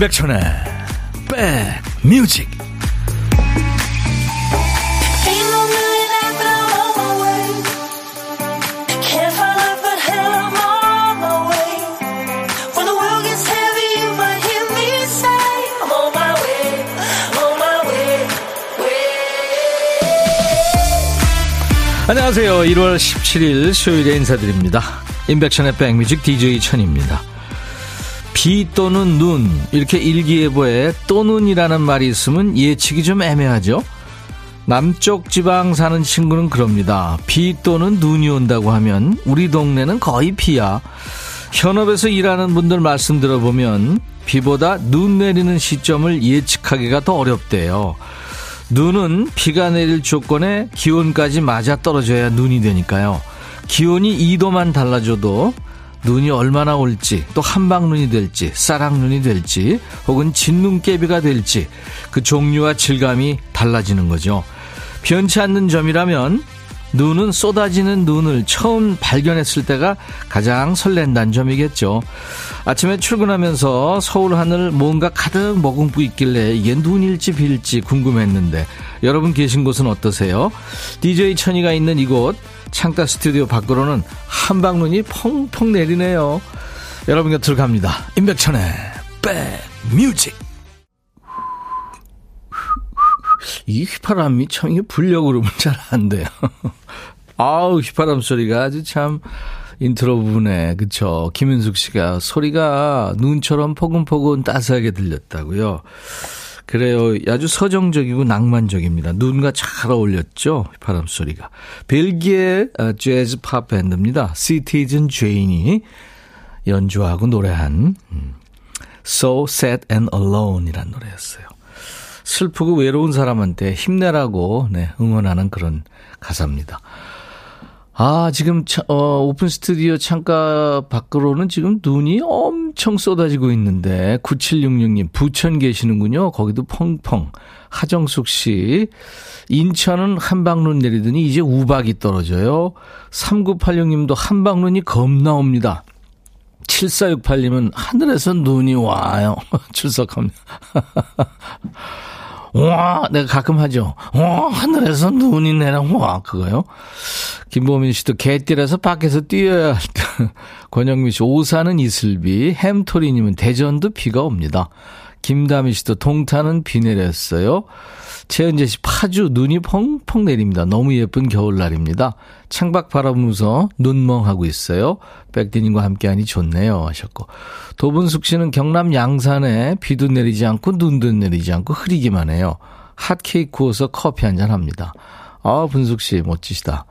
임백천의 백뮤직 안녕하세요. 1월 17일 수요일에 인사드립니다. 임백천의 백뮤직 DJ 천입니다. 비 또는 눈 이렇게 일기예보에 또눈이라는 말이 있으면 예측이 좀 애매하죠. 남쪽 지방 사는 친구는 그럽니다. 비 또는 눈이 온다고 하면 우리 동네는 거의 비야. 현업에서 일하는 분들 말씀 들어보면 비보다 눈 내리는 시점을 예측하기가 더 어렵대요. 눈은 비가 내릴 조건에 기온까지 맞아 떨어져야 눈이 되니까요. 기온이 2도만 달라져도 눈이 얼마나 올지 또 한방눈이 될지 쌀랑눈이 될지 혹은 진눈깨비가 될지 그 종류와 질감이 달라지는 거죠. 변치 않는 점이라면 눈은 쏟아지는 눈을 처음 발견했을 때가 가장 설렌다는 점이겠죠. 아침에 출근하면서 서울 하늘 뭔가 가득 머금고 있길래 이게 눈일지 빌지 궁금했는데 여러분 계신 곳은 어떠세요? DJ 천이가 있는 이곳 창가 스튜디오 밖으로는 함박눈이 펑펑 내리네요. 여러분 곁으로 갑니다. 임백천의 백뮤직 이 휘파람이 참 이게 불려 그러면 잘 안 돼요. 아우 휘파람 소리가 아주 참 인트로 부분에 그쵸 김윤숙 씨가 소리가 눈처럼 포근포근 따스하게 들렸다고요. 그래요. 아주 서정적이고 낭만적입니다. 눈과 잘 어울렸죠. 바람 소리가. 벨기에 어, 재즈 팝 밴드입니다. Citizen Jane이 연주하고 노래한 음, So Sad and Alone이란 노래였어요. 슬프고 외로운 사람한테 힘내라고 네, 응원하는 그런 가사입니다. 아, 지금, 차, 어, 오픈 스튜디오 창가 밖으로는 지금 눈이 엄청 쏟아지고 있는데, 9766님, 부천 계시는군요. 거기도 펑펑. 하정숙 씨, 인천은 한방눈 내리더니 이제 우박이 떨어져요. 3986님도 한방눈이 겁나 옵니다. 7468님은 하늘에서 눈이 와요. 출석합니다. 와, 내가 가끔 하죠. 와, 하늘에서 눈이 내려, 와, 그거요. 김보민 씨도 개띠라서 밖에서 뛰어야 할 때. 권영미 씨, 오사는 이슬비, 햄토리님은 대전도 비가 옵니다. 김다미 씨도 동탄은 비 내렸어요. 최은재 씨, 파주 눈이 펑펑 내립니다. 너무 예쁜 겨울날입니다. 창밖 바라보면서 눈멍하고 있어요. 백디님과 함께하니 좋네요. 하셨고. 도분숙 씨는 경남 양산에 비도 내리지 않고 눈도 내리지 않고 흐리기만 해요. 핫케이크 구워서 커피 한잔 합니다. 아, 분숙 씨, 멋지시다.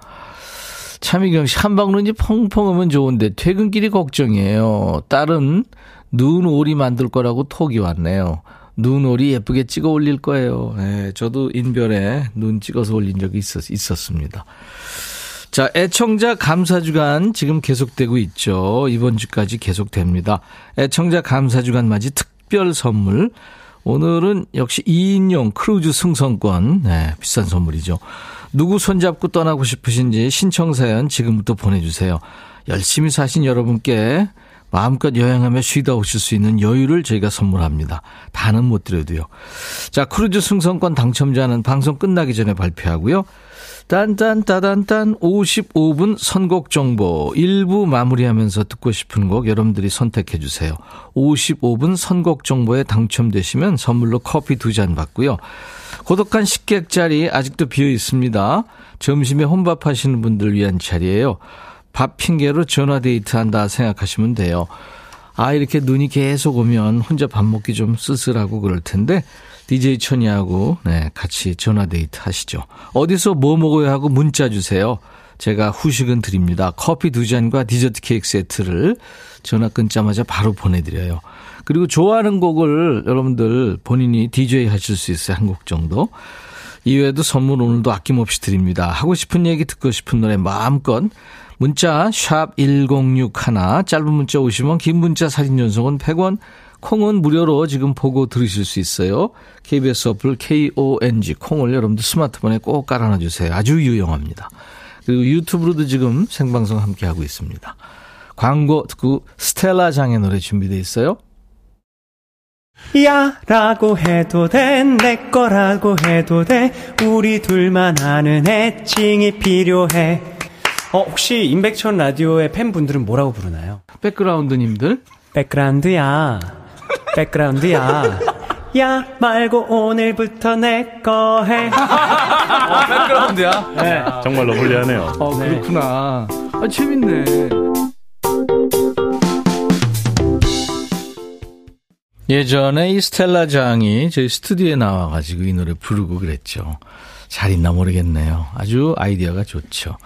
차미경 씨, 한방눈이 펑펑 오면 좋은데 퇴근길이 걱정이에요. 딸은 눈 오리 만들 거라고 톡이 왔네요. 눈오리 예쁘게 찍어 올릴 거예요. 네, 저도 인별에 눈 찍어서 올린 적이 있었, 있었습니다. 자, 애청자 감사 주간 지금 계속되고 있죠. 이번 주까지 계속됩니다. 애청자 감사 주간 맞이 특별 선물. 오늘은 역시 2인용 크루즈 승선권. 네, 비싼 선물이죠. 누구 손잡고 떠나고 싶으신지 신청사연 지금부터 보내주세요. 열심히 사신 여러분께 마음껏 여행하며 쉬다 오실 수 있는 여유를 저희가 선물합니다. 다는 못 드려도요. 자, 크루즈 승선권 당첨자는 방송 끝나기 전에 발표하고요. 딴딴따단딴 55분 선곡 정보 1부 마무리하면서 듣고 싶은 곡 여러분들이 선택해 주세요. 55분 선곡 정보에 당첨되시면 선물로 커피 두 잔 받고요. 고독한 식객 자리 아직도 비어 있습니다. 점심에 혼밥 하시는 분들 위한 자리예요. 밥 핑계로 전화 데이트 한다 생각하시면 돼요. 아, 이렇게 눈이 계속 오면 혼자 밥 먹기 좀 쓸쓸하고 그럴 텐데, DJ 천이하고, 네, 같이 전화 데이트 하시죠. 어디서 뭐 먹어야 하고 문자 주세요. 제가 후식은 드립니다. 커피 두 잔과 디저트 케이크 세트를 전화 끊자마자 바로 보내드려요. 그리고 좋아하는 곡을 여러분들 본인이 DJ 하실 수 있어요. 한 곡 정도. 이외에도 선물 오늘도 아낌없이 드립니다. 하고 싶은 얘기 듣고 싶은 노래 마음껏 문자 1061, 짧은 문자 오시면 긴 문자 사진 전송은 100원, 콩은 무료로 지금 보고 들으실 수 있어요. KBS 어플 KONG 콩을 여러분들 스마트폰에 꼭 깔아놔 주세요. 아주 유용합니다. 그리고 유튜브로도 지금 생방송 함께 하고 있습니다. 광고 듣고 스텔라 장의 노래 준비되어 있어요. 야 라고 해도 돼 내 거라고 해도 돼 우리 둘만 아는 애칭이 필요해 어 혹시 임백천 라디오의 팬분들은 뭐라고 부르나요? 백그라운드님들 백그라운드야 백그라운드야 야 말고 오늘부터 내 거 해. 어, 백그라운드야? 네. 정말로 불리하네요. 어, 그렇구나. 아, 재밌네. 예전에 이 스텔라 장이 저희 스튜디오에 나와가지고 이 노래 부르고 그랬죠. 잘 있나 모르겠네요. 아주 아이디어가 좋죠.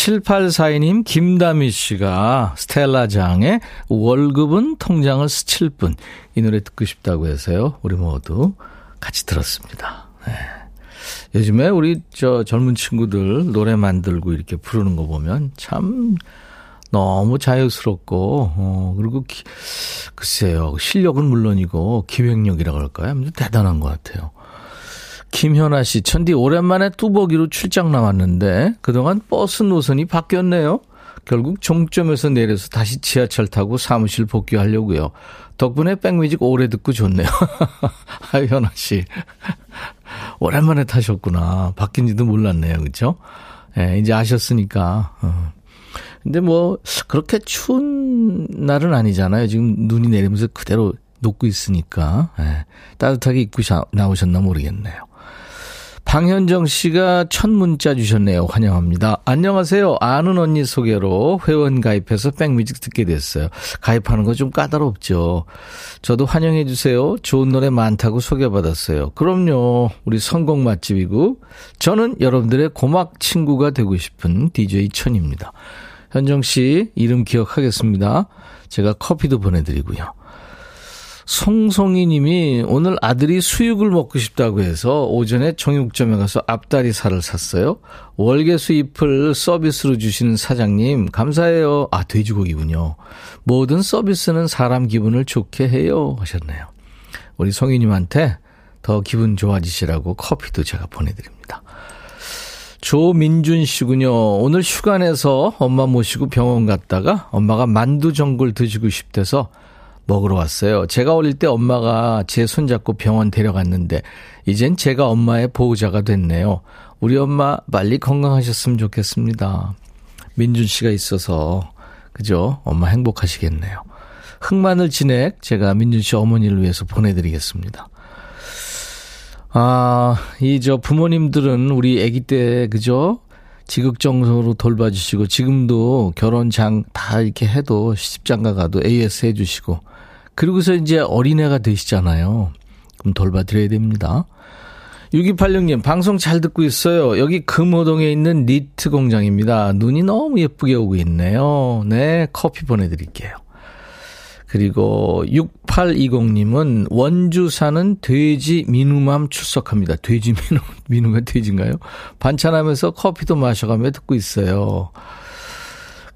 7842님, 김다미 씨가 스텔라 장의 월급은 통장을 스칠 뿐. 이 노래 듣고 싶다고 해서요. 우리 모두 같이 들었습니다. 네. 요즘에 우리 저 젊은 친구들 노래 만들고 이렇게 부르는 거 보면 참 너무 자유스럽고, 어, 그리고 기, 글쎄요. 실력은 물론이고 기획력이라고 할까요? 대단한 것 같아요. 김현아 씨, 천디 오랜만에 뚜벅이로 출장 나왔는데 그동안 버스 노선이 바뀌었네요. 결국 종점에서 내려서 다시 지하철 타고 사무실 복귀하려고요. 덕분에 백뮤직 오래 듣고 좋네요. 아유, 현아 씨. 오랜만에 타셨구나. 바뀐지도 몰랐네요. 그죠? 예, 네, 이제 아셨으니까. 어. 근데 뭐, 그렇게 추운 날은 아니잖아요. 지금 눈이 내리면서 그대로 녹고 있으니까. 예, 따뜻하게 입고 나오셨나 모르겠네요. 방현정 씨가 첫 문자 주셨네요. 환영합니다. 안녕하세요. 아는 언니 소개로 회원 가입해서 백뮤직 듣게 됐어요. 가입하는 거 좀 까다롭죠. 저도 환영해 주세요. 좋은 노래 많다고 소개받았어요. 그럼요. 우리 선곡 맛집이고 저는 여러분들의 고막 친구가 되고 싶은 DJ 천입니다. 현정 씨 이름 기억하겠습니다. 제가 커피도 보내드리고요. 송송이 님이 오늘 아들이 수육을 먹고 싶다고 해서 오전에 정육점에 가서 앞다리 살을 샀어요. 월계 수잎을 서비스로 주시는 사장님, 감사해요. 아, 돼지고기군요. 모든 서비스는 사람 기분을 좋게 해요. 하셨네요. 우리 송이님한테 더 기분 좋아지시라고 커피도 제가 보내드립니다. 조민준 씨군요. 오늘 휴가 내서 엄마 모시고 병원 갔다가 엄마가 만두 전골 드시고 싶대서 먹으러 왔어요. 제가 어릴 때 엄마가 제 손잡고 병원 데려갔는데 이젠 제가 엄마의 보호자가 됐네요. 우리 엄마 빨리 건강하셨으면 좋겠습니다. 민준 씨가 있어서 그죠? 엄마 행복하시겠네요. 흑마늘 진액 제가 민준 씨 어머니를 위해서 보내드리겠습니다. 아, 이 저 부모님들은 우리 아기 때 그죠? 지극정성으로 돌봐주시고 지금도 결혼장 다 이렇게 해도 시집장가 가도 AS 해주시고 그리고서 이제 어린애가 되시잖아요. 그럼 돌봐드려야 됩니다. 6286님, 방송 잘 듣고 있어요. 여기 금호동에 있는 니트 공장입니다. 눈이 너무 예쁘게 오고 있네요. 네, 커피 보내드릴게요. 그리고 6820님은 원주 사는 돼지 민우맘 출석합니다. 돼지 민우, 민우가 돼지인가요? 반찬하면서 커피도 마셔가며 듣고 있어요.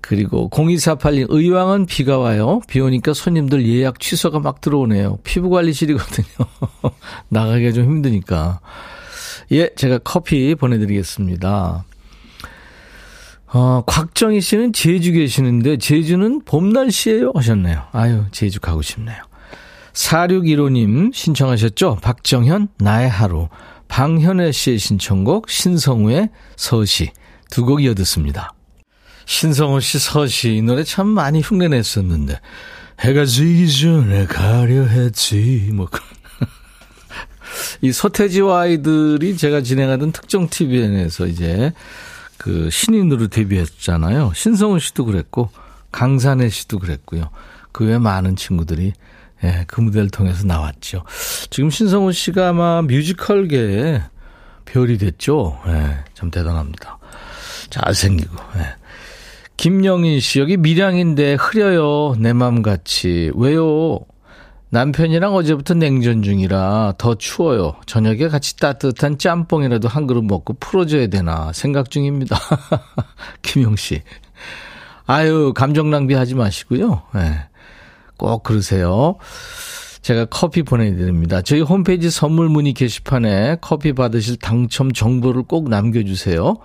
그리고 0248님, 의왕은 비가 와요. 비 오니까 손님들 예약 취소가 막 들어오네요. 피부관리실이거든요. 나가기가 좀 힘드니까. 예, 제가 커피 보내드리겠습니다. 어, 곽정희 씨는 제주 계시는데, 제주는 봄 날씨예요 하셨네요. 아유, 제주 가고 싶네요. 4615님 신청하셨죠? 박정현, 나의 하루. 방현애 씨의 신청곡, 신성우의 서시. 두 곡 이어듣습니다. 신성호 씨 서시 이 노래 참 많이 흉내냈었는데 해가 지기 전에 가려 했지 뭐 이 서태지와 아이들이 제가 진행하던 특정 TVN에서 이제 그 신인으로 데뷔했잖아요. 신성훈 씨도 그랬고 강산혜 씨도 그랬고요. 그 외 많은 친구들이 예, 그 무대를 통해서 나왔죠. 지금 신성훈 씨가 아마 뮤지컬계에 별이 됐죠. 예, 참 대단합니다. 잘생기고. 예. 김영인 씨, 여기 밀양인데 흐려요. 내 맘같이. 왜요? 남편이랑 어제부터 냉전 중이라 더 추워요. 저녁에 같이 따뜻한 짬뽕이라도 한 그릇 먹고 풀어줘야 되나 생각 중입니다. 김영 씨. 아유, 감정 낭비하지 마시고요. 네. 꼭 그러세요. 제가 커피 보내드립니다. 저희 홈페이지 선물 문의 게시판에 커피 받으실 당첨 정보를 꼭 남겨주세요.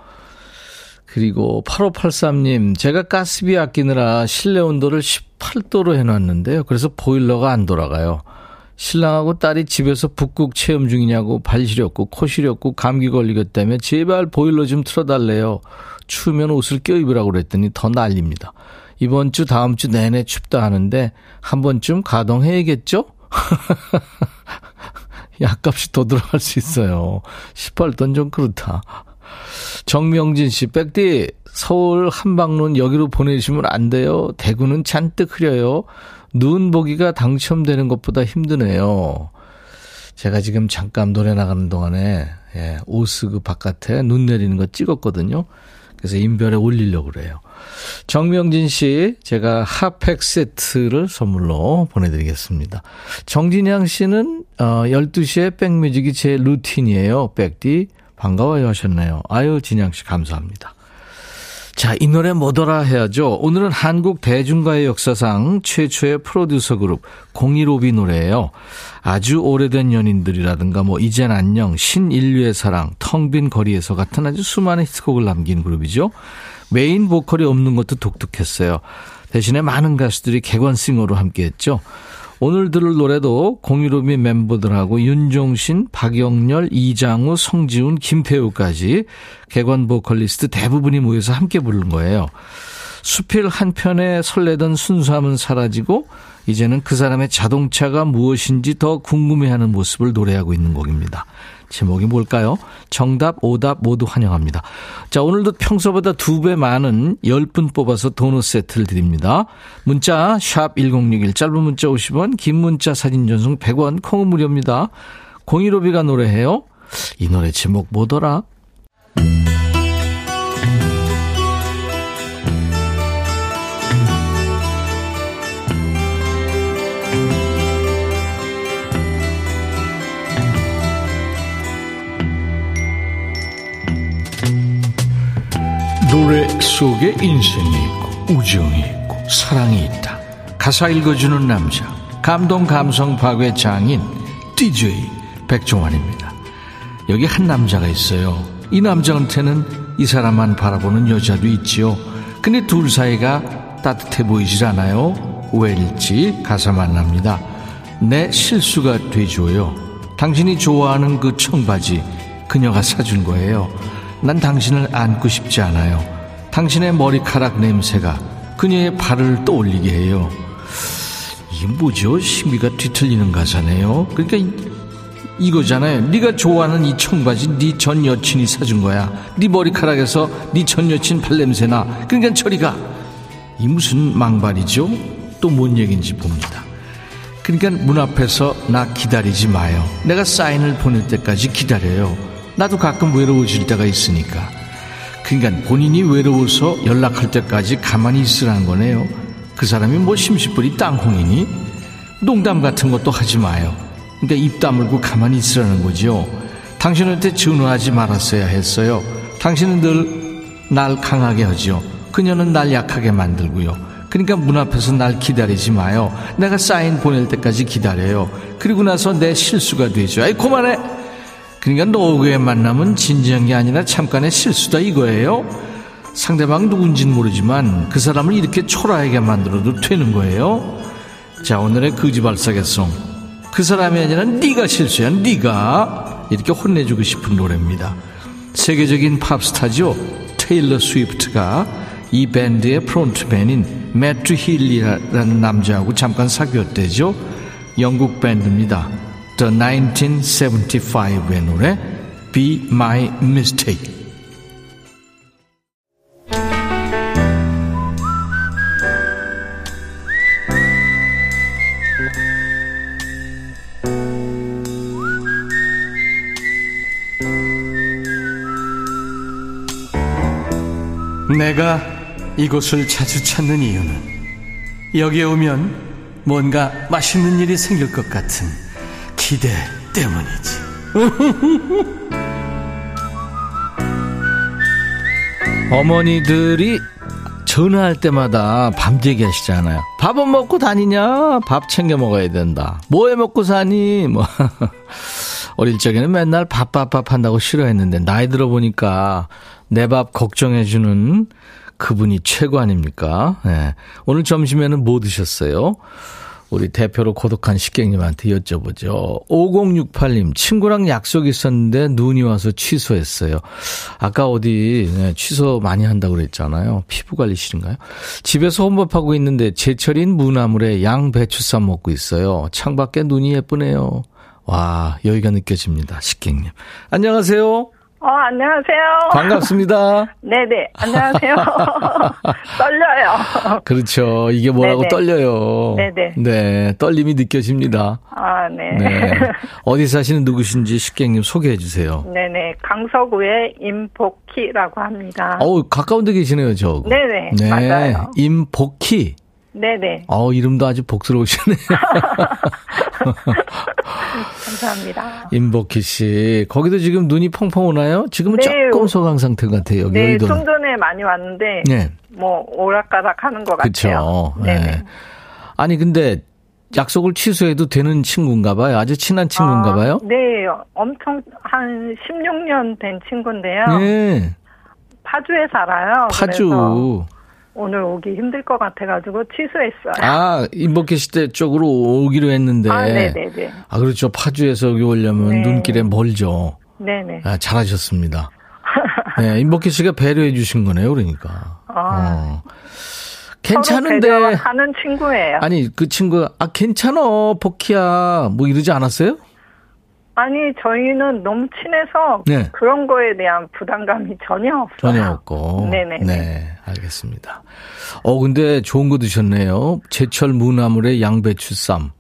그리고 8583님, 제가 가스비 아끼느라 실내 온도를 18도로 해놨는데요. 그래서 보일러가 안 돌아가요. 신랑하고 딸이 집에서 북극 체험 중이냐고 발 시렸고 코 시렸고 감기 걸리겠다며 제발 보일러 좀 틀어달래요. 추우면 옷을 껴입으라고 그랬더니 더 난립니다. 이번 주 다음 주 내내 춥다 하는데 한 번쯤 가동해야겠죠? 약값이 더 들어갈 수 있어요. 18돈 좀 그렇다. 정명진 씨, 백디, 서울 한방눈 여기로 보내주시면 안 돼요. 대구는 잔뜩 흐려요. 눈 보기가 당첨되는 것보다 힘드네요. 제가 지금 잠깐 노래 나가는 동안에, 예, 오스 그 바깥에 눈 내리는 거 찍었거든요. 그래서 인별에 올리려고 그래요. 정명진 씨, 제가 핫팩 세트를 선물로 보내드리겠습니다. 정진양 씨는, 어, 12시에 백뮤직이 제 루틴이에요. 백디. 반가워요 하셨네요. 아유, 진양 씨 감사합니다. 자, 이 노래 뭐더라 해야죠. 오늘은 한국 대중가의 역사상 최초의 프로듀서 그룹 015비 노래예요. 아주 오래된 연인들이라든가 뭐 이젠 안녕, 신인류의 사랑, 텅 빈 거리에서 같은 아주 수많은 히트곡을 남긴 그룹이죠. 메인 보컬이 없는 것도 독특했어요. 대신에 많은 가수들이 객원싱어로 함께했죠. 오늘 들을 노래도 공일오비 멤버들하고 윤종신, 박영렬, 이장우, 성지훈, 김태우까지 객원 보컬리스트 대부분이 모여서 함께 부른 거예요. 수필 한편에 설레던 순수함은 사라지고 이제는 그 사람의 자동차가 무엇인지 더 궁금해하는 모습을 노래하고 있는 곡입니다. 제목이 뭘까요? 정답, 오답 모두 환영합니다. 자, 오늘도 평소보다 두 배 많은 10분 뽑아서 도넛 세트를 드립니다. 문자, 샵 1061, 짧은 문자 50원, 긴 문자 사진 전송 100원, 콩은 무료입니다. 015비가 노래해요. 이 노래 제목 뭐더라? 노래 속에 인생이 있고 우정이 있고 사랑이 있다. 가사 읽어주는 남자 감동 감성 파괴 장인 DJ 백종환입니다. 여기 한 남자가 있어요. 이 남자한테는 이 사람만 바라보는 여자도 있지요. 근데 둘 사이가 따뜻해 보이질 않아요. 왜일지 가사 만납니다. 내 실수가 돼줘요. 당신이 좋아하는 그 청바지 그녀가 사준 거예요. 난 당신을 안고 싶지 않아요. 당신의 머리카락 냄새가 그녀의 발을 떠올리게 해요. 이게 뭐죠? 심비가 뒤틀리는 가사네요. 그러니까 이, 거잖아요 네가 좋아하는 이 청바지 네 전 여친이 사준 거야. 네 머리카락에서 네 전 여친 발냄새 나. 그러니까 저리가. 이 무슨 망발이죠? 또 뭔 얘기인지 봅니다. 그러니까 문 앞에서 나 기다리지 마요. 내가 사인을 보낼 때까지 기다려요. 나도 가끔 외로워질 때가 있으니까. 그러니까 본인이 외로워서 연락할 때까지 가만히 있으라는 거네요. 그 사람이 뭐 심시뿌리 땅콩이니? 농담 같은 것도 하지 마요. 그러니까 입 다물고 가만히 있으라는 거죠. 당신한테 전화하지 말았어야 했어요. 당신은 늘 날 강하게 하죠. 그녀는 날 약하게 만들고요. 그러니까 문 앞에서 날 기다리지 마요. 내가 사인 보낼 때까지 기다려요. 그리고 나서 내 실수가 되죠. 아이, 그만해! 그러니까 노후의 만남은 진지한 게 아니라 잠깐의 실수다 이거예요. 상대방 누군지는 모르지만 그 사람을 이렇게 초라하게 만들어도 되는 거예요. 자 오늘의 거지발사계송 그 사람이 아니라 네가 실수야 네가 이렇게 혼내주고 싶은 노래입니다. 세계적인 팝스타죠. 테일러 스위프트가 이 밴드의 프론트맨인 매트 힐리라는 남자하고 잠깐 사귀었대죠. 영국 밴드입니다. The 1975의 노래 Be My Mistake. 내가 이곳을 자주 찾는 이유는 여기에 오면 뭔가 맛있는 일이 생길 것 같은 기대 때문이지. 어머니들이 전화할 때마다 밤되게 하시잖아요. 밥은 먹고 다니냐? 밥 챙겨 먹어야 된다. 뭐 해 먹고 사니? 뭐. 어릴 적에는 맨날 밥밥밥 한다고 싫어했는데, 나이 들어보니까 내 밥 걱정해주는 그분이 최고 아닙니까? 네. 오늘 점심에는 뭐 드셨어요? 우리 대표로 고독한 식객님한테 여쭤보죠. 5068님, 친구랑 약속 있었는데 눈이 와서 취소했어요. 아까 어디 네, 취소 많이 한다고 그랬잖아요. 피부 관리실인가요? 집에서 혼밥하고 있는데 제철인 무나물에 양배추 쌈 먹고 있어요. 창밖에 눈이 예쁘네요. 와, 여기가 느껴집니다. 식객님. 안녕하세요. 어, 안녕하세요. 반갑습니다. 네네, 안녕하세요. 떨려요. 그렇죠. 이게 뭐라고 네네. 떨려요. 네네. 네, 떨림이 느껴집니다. 아, 네. 네. 어디 사시는 누구신지 식객님 소개해 주세요. 네네, 강서구의 임복희라고 합니다. 어우, 가까운 데 계시네요, 저. 네네, 네. 맞아요. 임복희. 네네, 어 이름도 아주 복스러우시네요. 감사합니다. 임복희 씨. 거기도 지금 눈이 펑펑 오나요? 지금은 네. 조금 소강 상태 같아요. 네, 여의도. 좀 전에 많이 왔는데, 네. 뭐, 오락가락 하는 것 같아요. 그렇죠. 네. 아니 근데 약속을 취소해도 되는 친구인가 봐요. 아주 친한 친구인가 봐요. 아, 네, 엄청 한 16년 된 친구인데요. 네. 파주에 살아요. 파주. 오늘 오기 힘들 것 같아가지고 취소했어요. 아, 씨댁 쪽으로 오기로 했는데. 아, 네네네. 아, 그렇죠. 파주에서 여기 오려면 네. 눈길에 멀죠. 네네. 아, 잘하셨습니다. 네, 임복희 씨가 배려해 주신 거네요, 그러니까. 아. 어. 괜찮은데. 배려하는 친구예요. 아니, 그 친구가, 아, 괜찮어, 복희야. 뭐 이러지 않았어요? 아니 저희는 너무 친해서 네. 그런 거에 대한 부담감이 전혀 없어요. 전혀 없고. 네네. 네, 알겠습니다. 어, 근데 좋은 거 드셨네요. 제철 무나물에 양배추 쌈.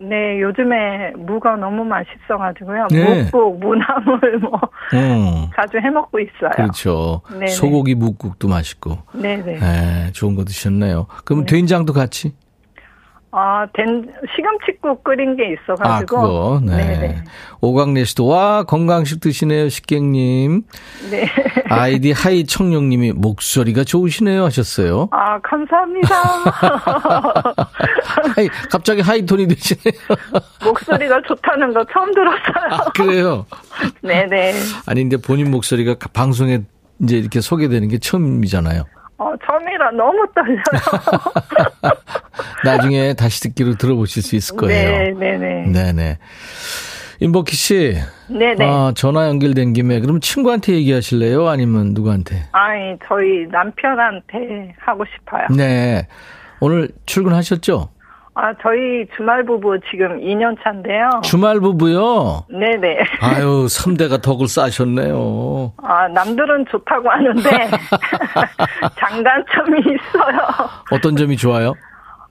네, 요즘에 무가 너무 맛있어가지고요. 네. 묵국, 무나물 뭐 음. 자주 해 먹고 있어요. 그렇죠. 네네. 소고기 묵국도 맛있고. 네네. 네, 좋은 거 드셨네요. 그럼 네. 된장도 같이? 아, 된 시금치국 끓인 게 아, 있어가지고. 그거. 네. 네네. 오강래 씨도, 와, 건강식 드시네요, 식객님. 네. 아이디 하이 청룡님이 목소리가 좋으시네요 하셨어요. 아, 감사합니다. 하이, 갑자기 하이톤이 되시네요. 목소리가 좋다는 거 처음 들었어요. 아, 그래요? 네네. 아니, 근데 본인 목소리가 방송에 이제 이렇게 소개되는 게 처음이잖아요. 어, 처음이라 너무 떨려요. 나중에 다시 듣기로 들어보실 수 있을 거예요. 네, 네네. 네 네. 임복희 씨. 네 네. 아, 전화 연결된 김에 그럼 친구한테 얘기하실래요? 아니면 누구한테? 아니, 저희 남편한테 하고 싶어요. 네. 오늘 출근하셨죠? 아, 저희 주말 부부 지금 2년 차인데요. 주말 부부요? 네네. 아유, 3대가 덕을 쌓으셨네요. 아, 남들은 좋다고 하는데, 장단점이 있어요. 어떤 점이 좋아요?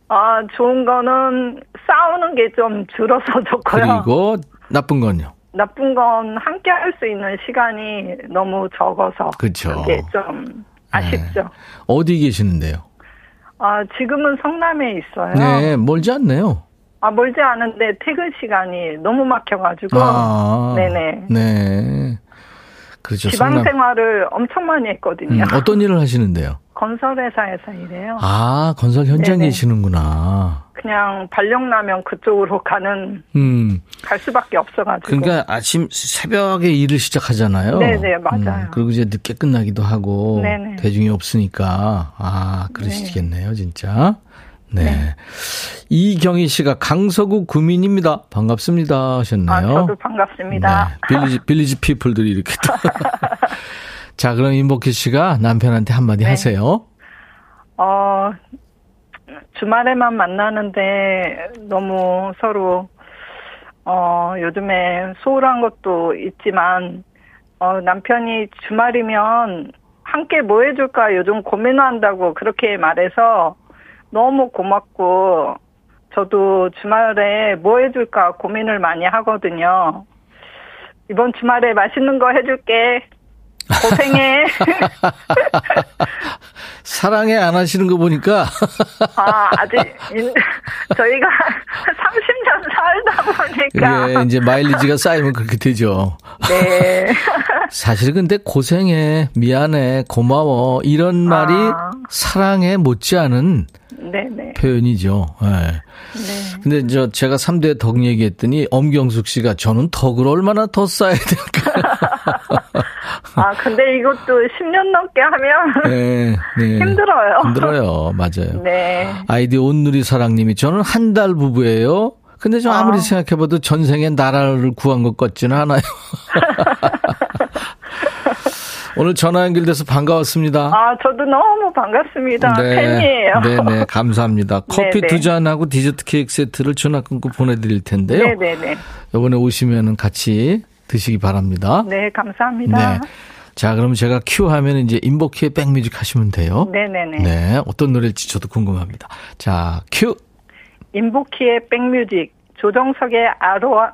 아, 좋은 거는 싸우는 게 좀 줄어서 좋고요. 그리고 나쁜 건요? 나쁜 건 함께 할 수 있는 시간이 너무 적어서. 그쵸. 그게 좀 아쉽죠. 어디 계시는데요? 아, 지금은 성남에 있어요. 네, 멀지 않네요. 아, 멀지 않은데 퇴근 시간이 너무 막혀가지고. 아, 네네. 네. 그렇죠. 지방 성남. 생활을 엄청 많이 했거든요. 음, 어떤 일을 하시는데요? 건설회사에서 일해요. 아, 건설 현장에. 계시는구나. 그냥 발령나면 그쪽으로 가는, 음. 갈 수밖에 없어가지고. 그러니까 아침 새벽에 일을 시작하잖아요. 네네, 맞아요. 그리고 이제 늦게 끝나기도 하고 네네. 대중이 없으니까 아 그러시겠네요, 진짜. 네. 이경희 씨가 강서구 구민입니다. 반갑습니다 하셨네요. 아, 저도 반갑습니다. 네. 빌리지 빌리지 피플들이 이렇게. 또. 자, 그럼 임복희 씨가 남편한테 한마디 네. 하세요. 어, 주말에만 만나는데 너무 서로, 어, 요즘에 소홀한 것도 있지만, 어, 남편이 주말이면 함께 뭐 해줄까 요즘 고민한다고 그렇게 말해서 너무 고맙고, 저도 주말에 뭐 해줄까 고민을 많이 하거든요. 이번 주말에 맛있는 거 해줄게. 고생해. 사랑해 안 하시는 거 보니까 아, 아직, 인- 저희가 30년 살다 보니까. 이게 이제 마일리지가 쌓이면 그렇게 되죠. 네. 사실 근데 고생해, 미안해, 고마워 이런 말이 아. 사랑에 못지않은 네네. 표현이죠. 예. 네. 근데 저 제가 3대 덕 얘기했더니 엄경숙 씨가 저는 덕을 얼마나 더 쌓아야 될까? 아, 근데 이것도 10년 넘게 하면 네, 네. 힘들어요. 힘들어요. 맞아요. 네. 아이디 온누리 사랑님이 저는 한 달 부부예요. 근데 좀 아무리 아. 생각해봐도 전생에 나라를 구한 것 같지는 않아요. 오늘 전화 연결돼서 반가웠습니다. 아, 저도 너무 반갑습니다. 네, 팬이에요. 네네, 감사합니다. 커피 네네. 두 잔하고 디저트 케이크 세트를 전화 끊고 보내드릴 텐데요. 네네네. 이번에 오시면 같이 드시기 바랍니다. 네, 감사합니다. 네. 자, 그럼 제가 큐 하면 이제 인복키의 백뮤직 하시면 돼요. 네네네. 네, 어떤 노래일지 저도 궁금합니다. 자, 큐. 인복키의 백뮤직, 조정석의 아로아,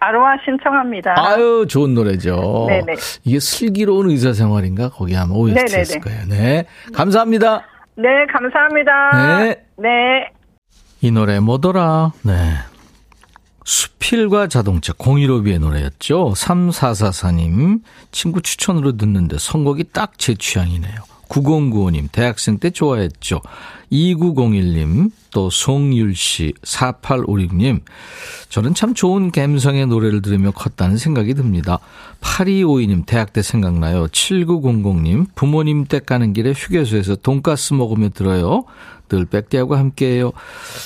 아로하 신청합니다. 아유, 좋은 노래죠. 네네. 이게 슬기로운 의사생활인가? 거기 아마 OST였을 거예요. 네. 감사합니다. 네, 감사합니다. 네. 네. 이 노래 뭐더라? 네. 수필과 자동차 015B의 노래였죠. 3444님 친구 추천으로 듣는데 선곡이 딱 제 취향이네요. 9095님 대학생 때 좋아했죠. 2901님 또 송율씨 4856님 저는 참 좋은 감성의 노래를 들으며 컸다는 생각이 듭니다. 8252님 대학 때 생각나요. 7900님 부모님 댁 가는 길에 휴게소에서 돈가스 먹으며 들어요. 늘 백대하고 함께해요.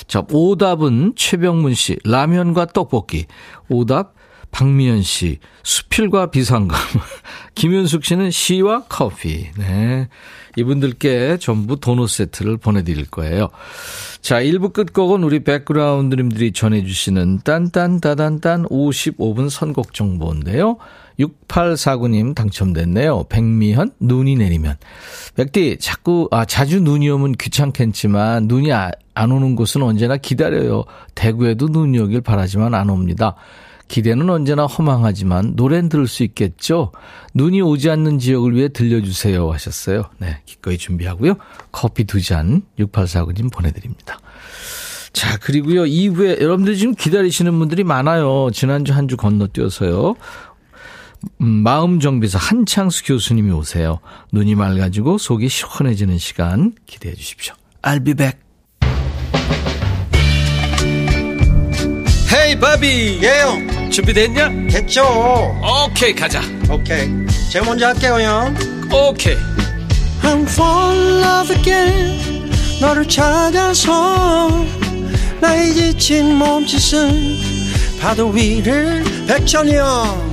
자, 오답은 최병문 씨, 라면과 떡볶이. 오답, 박미연 씨, 수필과 비상금. 김윤숙 씨는 시와 커피. 네. 이분들께 전부 도넛 세트를 보내드릴 거예요. 자, 1부 끝곡은 우리 백그라운드님들이 전해주시는 딴딴따단딴 55분 선곡 정보인데요. 6849님 당첨됐네요. 백미현, 눈이 내리면. 백디, 자꾸, 아, 자주 눈이 오면 귀찮겠지만, 눈이 아, 안 오는 곳은 언제나 기다려요. 대구에도 눈이 오길 바라지만 안 옵니다. 기대는 언제나 허망하지만 노래는 들을 수 있겠죠? 눈이 오지 않는 지역을 위해 들려주세요 하셨어요. 네, 기꺼이 준비하고요. 커피 두 잔 6849님 보내드립니다. 자, 그리고요, 이후에 여러분들 지금 기다리시는 분들이 많아요. 지난주 한 주 건너뛰어서요. 음, 마음정비사 한창수 교수님이 오세요. 눈이 맑아지고 속이 시원해지는 시간 기대해 주십시오. I'll be back. 헤이 바비 예영 준비됐냐? 됐죠 오케이 가자 오케이 제가 먼저 할게요 형 오케이 I'm fall in love again 너를 찾아서 나의 지친 몸짓은 파도 위를 백천이 형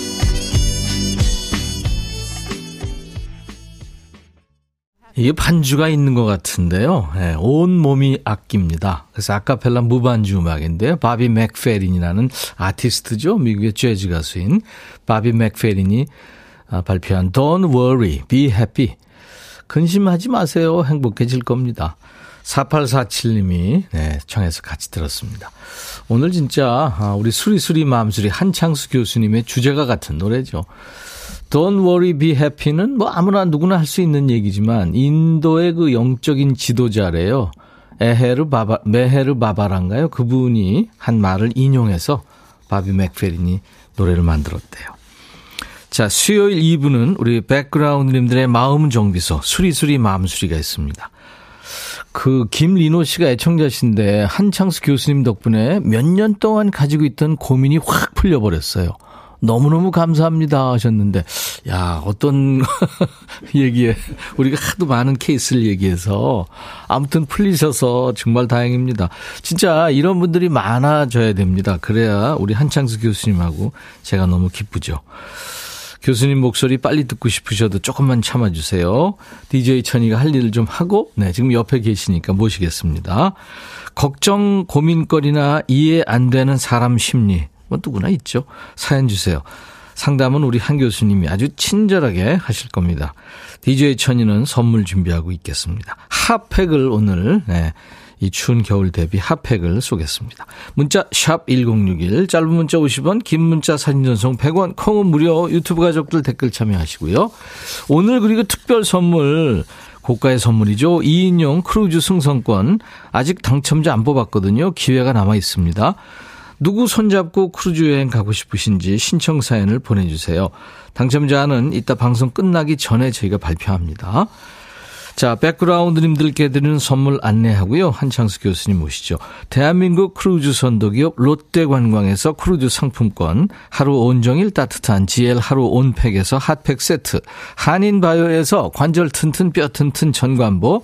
이게 반주가 있는 것 같은데요. 네, 온 몸이 악기입니다. 그래서 아카펠라 무반주 음악인데요. 바비 맥페린이라는 아티스트죠. 미국의 재즈 가수인 바비 맥페린이 아, 발표한 Don't Worry, Be Happy. 근심하지 마세요. 행복해질 겁니다. 4847님이 네, 청해서 같이 들었습니다. 오늘 진짜 아, 우리 수리수리 마음수리 한창수 교수님의 주제가 같은 노래죠. Don't worry, be happy는 뭐 아무나 누구나 할 수 있는 얘기지만 인도의 그 영적인 지도자래요. 에헤르 바바, 메헤르 바바란가요? 그분이 한 말을 인용해서 바비 맥페린이 노래를 만들었대요. 자, 수요일 2부는 우리 백그라운드님들의 마음 정비소 수리수리 마음수리가 있습니다. 그 김리노 씨가 애청자신데 한창수 교수님 덕분에 몇 년 동안 가지고 있던 고민이 확 풀려버렸어요. 너무너무 감사합니다 하셨는데, 야, 어떤 얘기에, 우리가 하도 많은 케이스를 얘기해서, 아무튼 풀리셔서 정말 다행입니다. 진짜 이런 분들이 많아져야 됩니다. 그래야 우리 한창수 교수님하고 제가 너무 기쁘죠. 교수님 목소리 빨리 듣고 싶으셔도 조금만 참아주세요. DJ 천이가 할 일을 좀 하고, 네, 지금 옆에 계시니까 모시겠습니다. 걱정, 고민거리나 이해 안 되는 사람 심리, 뭐 누구나 있죠. 사연 주세요. 상담은 우리 한 교수님이 아주 친절하게 하실 겁니다. DJ 천이는 선물 준비하고 있겠습니다. 핫팩을 오늘, 네, 이 추운 겨울 대비 핫팩을 쏘겠습니다. 문자 샵 1061, 짧은 문자 50원, 긴 문자 사진 전송 100원, 콩은 무료, 유튜브 가족들 댓글 참여하시고요. 오늘 그리고 특별 선물, 고가의 선물이죠. 2인용 크루즈 승선권. 아직 당첨자 안 뽑았거든요. 기회가 남아 있습니다. 누구 손잡고 크루즈 여행 가고 싶으신지 신청 사연을 보내주세요. 당첨자는 이따 방송 끝나기 전에 저희가 발표합니다. 자, 백그라운드님들께 드리는 선물 안내하고요. 한창수 교수님 모시죠. 대한민국 크루즈 선도기업 롯데관광에서 크루즈 상품권, 하루 온종일 따뜻한 GL 하루 온팩에서 핫팩 세트, 한인바이오에서 관절 튼튼 뼈 튼튼 전관보,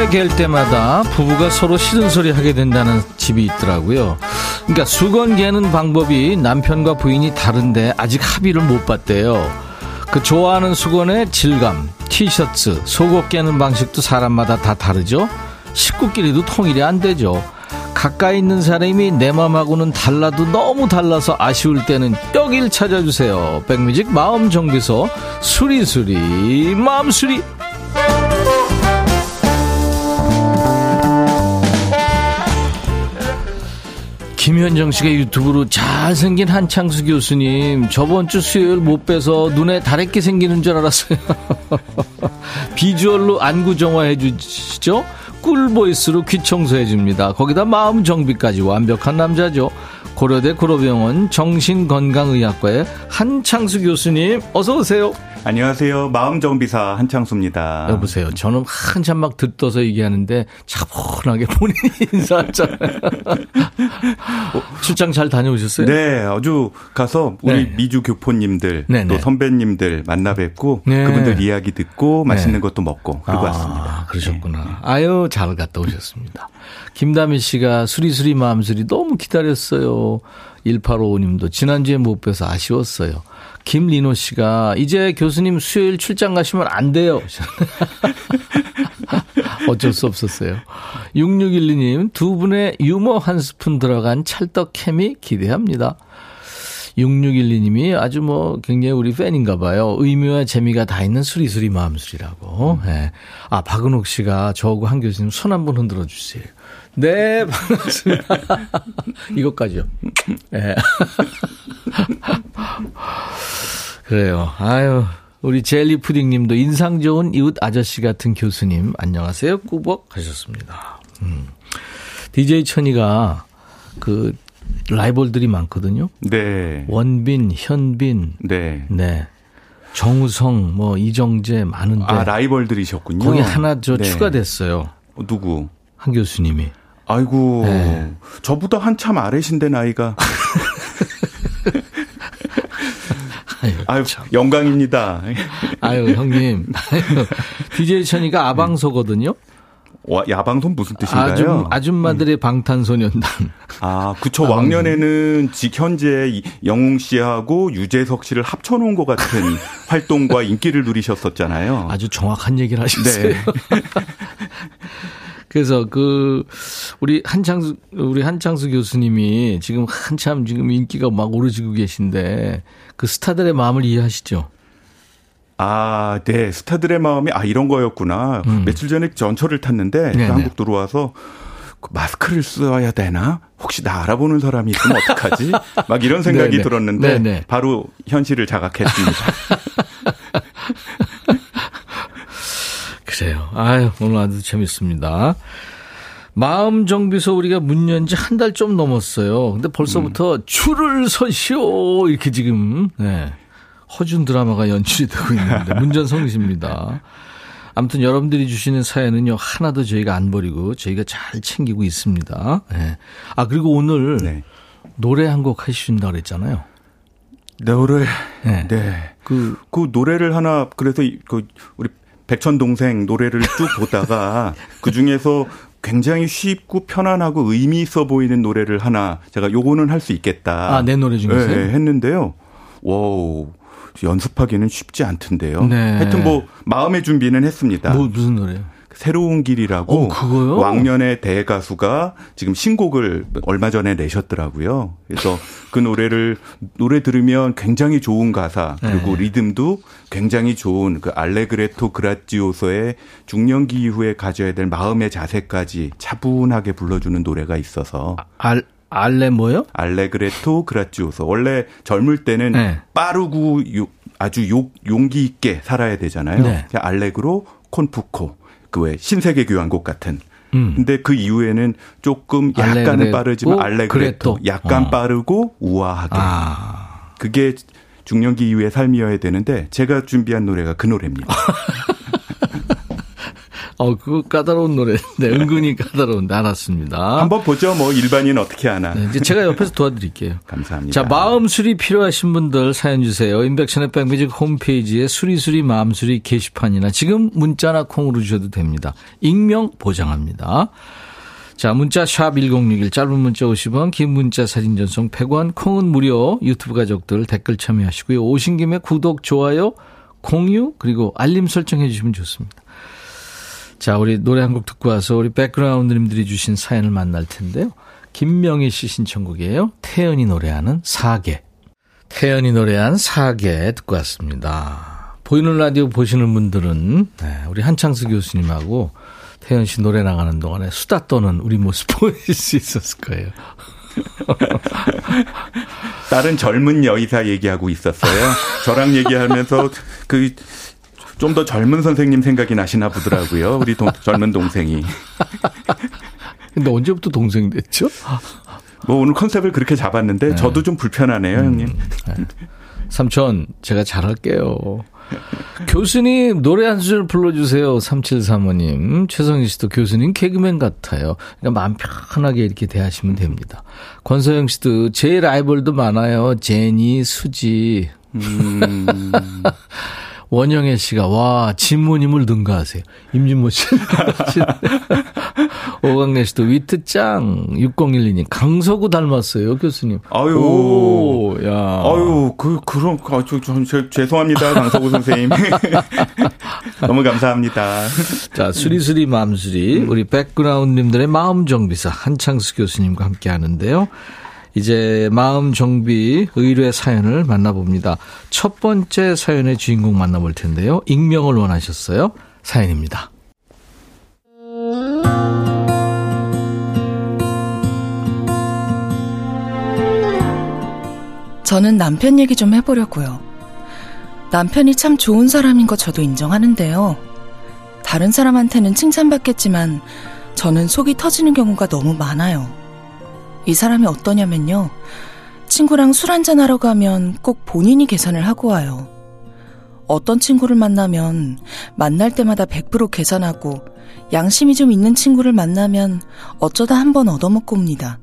빨래 갤 때마다 부부가 서로 싫은 소리 하게 된다는 집이 있더라고요. 그러니까 수건 개는 방법이 남편과 부인이 다른데 아직 합의를 못 봤대요. 그 좋아하는 수건의 질감, 티셔츠, 속옷 개는 방식도 사람마다 다 다르죠. 식구끼리도 통일이 안 되죠. 가까이 있는 사람이 내 맘하고는 달라도 너무 달라서 아쉬울 때는 여길 찾아주세요. 백뮤직 마음 정비소 수리수리 마음수리 김현정 씨가 유튜브로 잘생긴 한창수 교수님 저번 주 수요일 못 빼서 눈에 다래끼 생기는 줄 알았어요. 비주얼로 안구 정화해 주시죠. 꿀보이스로 귀 청소해 줍니다. 거기다 마음 정비까지 완벽한 남자죠. 고려대 고려병원 정신건강의학과의 한창수 교수님 어서 오세요. 안녕하세요. 마음정비사 한창수입니다. 여보세요. 저는 한참 막 듣떠서 얘기하는데 차분하게 본인이 인사하잖아요. 어, 출장 잘 다녀오셨어요? 네, 아주 가서 우리 네. 미주 교포님들 네, 또 네. 선배님들 만나 뵙고 네. 그분들 이야기 듣고 맛있는 네. 것도 먹고 그러고 아, 왔습니다. 그러셨구나. 아유, 잘 갔다 오셨습니다. 김다미 씨가 수리수리 마음수리 너무 기다렸어요. 1855님도 지난주에 못 뵈서 아쉬웠어요. 김리노 씨가 이제 교수님 수요일 출장 가시면 안 돼요. 어쩔 수 없었어요. 6612님 두 분의 유머 한 스푼 들어간 찰떡 케미 기대합니다. 6612님이 아주 뭐 굉장히 우리 팬인가 봐요. 의미와 재미가 다 있는 수리수리 마음수리라고. 예. 아, 박은옥 씨가 저하고 한 교수님 손 한 번 흔들어 주세요. 네, 반갑습니다. 이것까지요. 예. 그래요. 아유. 우리 젤리 푸딩 님도 인상 좋은 이웃 아저씨 같은 교수님, 안녕하세요. 꾸벅 하셨습니다. 음. DJ 천이가 그 라이벌들이 많거든요. 네. 원빈, 현빈, 네. 네. 정우성, 뭐 이정재 많은데 아, 라이벌들이셨군요. 거기 하나 저 네. 추가됐어요. 어, 누구? 한 교수님이. 아이고. 네. 저보다 한참 아래신데 나이가. 아유, 아유, 참. 영광입니다. 아유 형님. 아유, DJ 천이가 아방소거든요. 와, 야방손 무슨 뜻인가요? 아줌, 아줌마들의 방탄소년단. 아, 그쵸. 아, 왕년에는 지, 현재 이- 영웅 씨하고 유재석 씨를 합쳐놓은 것 같은 활동과 인기를 누리셨었잖아요. 아주 정확한 얘기를 하셨어요. 네. 그래서 그 우리 한창수 우리 한창수 교수님이 지금 한참 지금 인기가 막 오르지고 계신데 그 스타들의 마음을 이해하시죠? 아, 네. 스타들의 마음이 아 이런 거였구나. 며칠 전에 전철을 탔는데 음. 네네. 한국 들어와서 그 마스크를 써야 되나? 혹시 나 알아보는 사람이 있으면 어떡하지? 막 이런 생각이 네네. 들었는데 네네. 바로 현실을 자각했습니다. 그래요. 아유, 오늘 아주 재밌습니다. 마음 정비소 우리가 문 연 지 한 달 좀 넘었어요. 근데 벌써부터 음. 줄을 서시오 이렇게 지금 네. 허준 드라마가 연출이 되고 있는데 문전성시입니다. 아무튼 여러분들이 주시는 사연은요 하나도 저희가 안 버리고 저희가 잘 챙기고 있습니다. 네. 아 그리고 오늘 네. 노래 한 곡 하신다 그랬잖아요. 노래. 네. 네. 그 그 노래를 하나 그래서 이- 그 우리 백천 동생 노래를 쭉 보다가 그 중에서 굉장히 쉽고 편안하고 의미 있어 보이는 노래를 하나 제가 요거는 할 수 있겠다. 아, 내 노래 중에서요? 네, 했는데요. Wow. 연습하기는 쉽지 않던데요. 네. 하여튼 뭐 마음의 준비는 했습니다. 뭐 무슨 노래요? 새로운 길이라고 어, 그거요? 왕년의 대가수가 지금 신곡을 얼마 전에 내셨더라고요. 그래서 그 노래를 노래 들으면 굉장히 좋은 가사 그리고 네. 리듬도 굉장히 좋은 그 알레그레토 그라지오소의 중년기 이후에 가져야 될 마음의 자세까지 차분하게 불러주는 노래가 있어서 알 알레 뭐요? 알레그레토 그라지오소 원래 젊을 때는 네. 빠르고 요- 아주 요- 용기 있게 살아야 되잖아요. 네. 알레그로 콘푸코 그 왜 신세계 교향곡 같은. 음. 근데 그 이후에는 조금 약간은 알레그레토, 빠르지만 알레그레토 그레토. 약간 어. 빠르고 우아하게. 아. 그게 중년기 이후의 삶이어야 되는데 제가 준비한 노래가 그 노래입니다. 어, 그거 까다로운 노래인데, 은근히 까다로운데, 알았습니다. 한번 보죠. 뭐 일반인 어떻게 하나. 네, 이제 제가 옆에서 도와드릴게요. 감사합니다. 자, 마음 수리 필요하신 분들 사연 주세요. 인백션의 백뮤직 홈페이지에 수리수리 마음수리 게시판이나 지금 문자나 콩으로 주셔도 됩니다. 익명 보장합니다. 자, 문자 샵 1061, 짧은 문자 50원, 긴 문자 사진 전송 100원, 콩은 무료, 유튜브 가족들 댓글 참여하시고요. 오신 김에 구독, 좋아요, 공유, 그리고 알림 설정해 주시면 좋습니다. 자, 우리 노래 한 곡 듣고 와서 우리 백그라운드님들이 주신 사연을 만날 텐데요. 김명희 씨 신청곡이에요. 태연이 노래하는 사계. 태연이 노래한 사계 듣고 왔습니다. 보이는 라디오 보시는 분들은 네, 우리 한창수 교수님하고 태연 씨 노래 나가는 동안에 수다 떠는 우리 모습 보실 수 있었을 거예요. 다른 젊은 여의사 얘기하고 있었어요. 저랑 얘기하면서 그 좀 더 젊은 선생님 생각이 나시나 보더라고요. 우리 동- 젊은 동생이. 근데 언제부터 동생 됐죠? 뭐 오늘 컨셉을 그렇게 잡았는데 저도 좀 불편하네요, 형님. 삼촌, 제가 잘할게요. 교수님, 노래 한 소절 불러주세요. 3735님. 최성희 씨도 교수님 개그맨 같아요. 그러니까 마음 편하게 이렇게 대하시면 됩니다. 권서영 씨도 제 라이벌도 많아요. 제니, 수지. 음, 원영애 씨가, 와, 진모님을 능가하세요. 임진모 씨. 오강래 씨도 위트 짱. 6012님. 강서구 닮았어요, 교수님. 아유. 오, 야. 아유, 그, 그럼, 아, 저, 저, 저, 죄송합니다, 강서구 선생님. 너무 감사합니다. 자, 수리수리 마음수리. 우리 백그라운드님들의 마음 정비사 한창수 교수님과 함께 하는데요. 이제 마음 정비 의뢰 사연을 만나봅니다. 첫 번째 사연의 주인공 만나볼 텐데요. 익명을 원하셨어요. 사연입니다. 저는 남편 얘기 좀 해보려고요. 남편이 참 좋은 사람인 거 저도 인정하는데요. 다른 사람한테는 칭찬받겠지만 저는 속이 터지는 경우가 너무 많아요. 이 사람이 어떠냐면요. 친구랑 술 한잔하러 가면 꼭 본인이 계산을 하고 와요. 어떤 친구를 만나면 만날 때마다 100% 계산하고 양심이 좀 있는 친구를 만나면 어쩌다 한 번 얻어먹고 옵니다.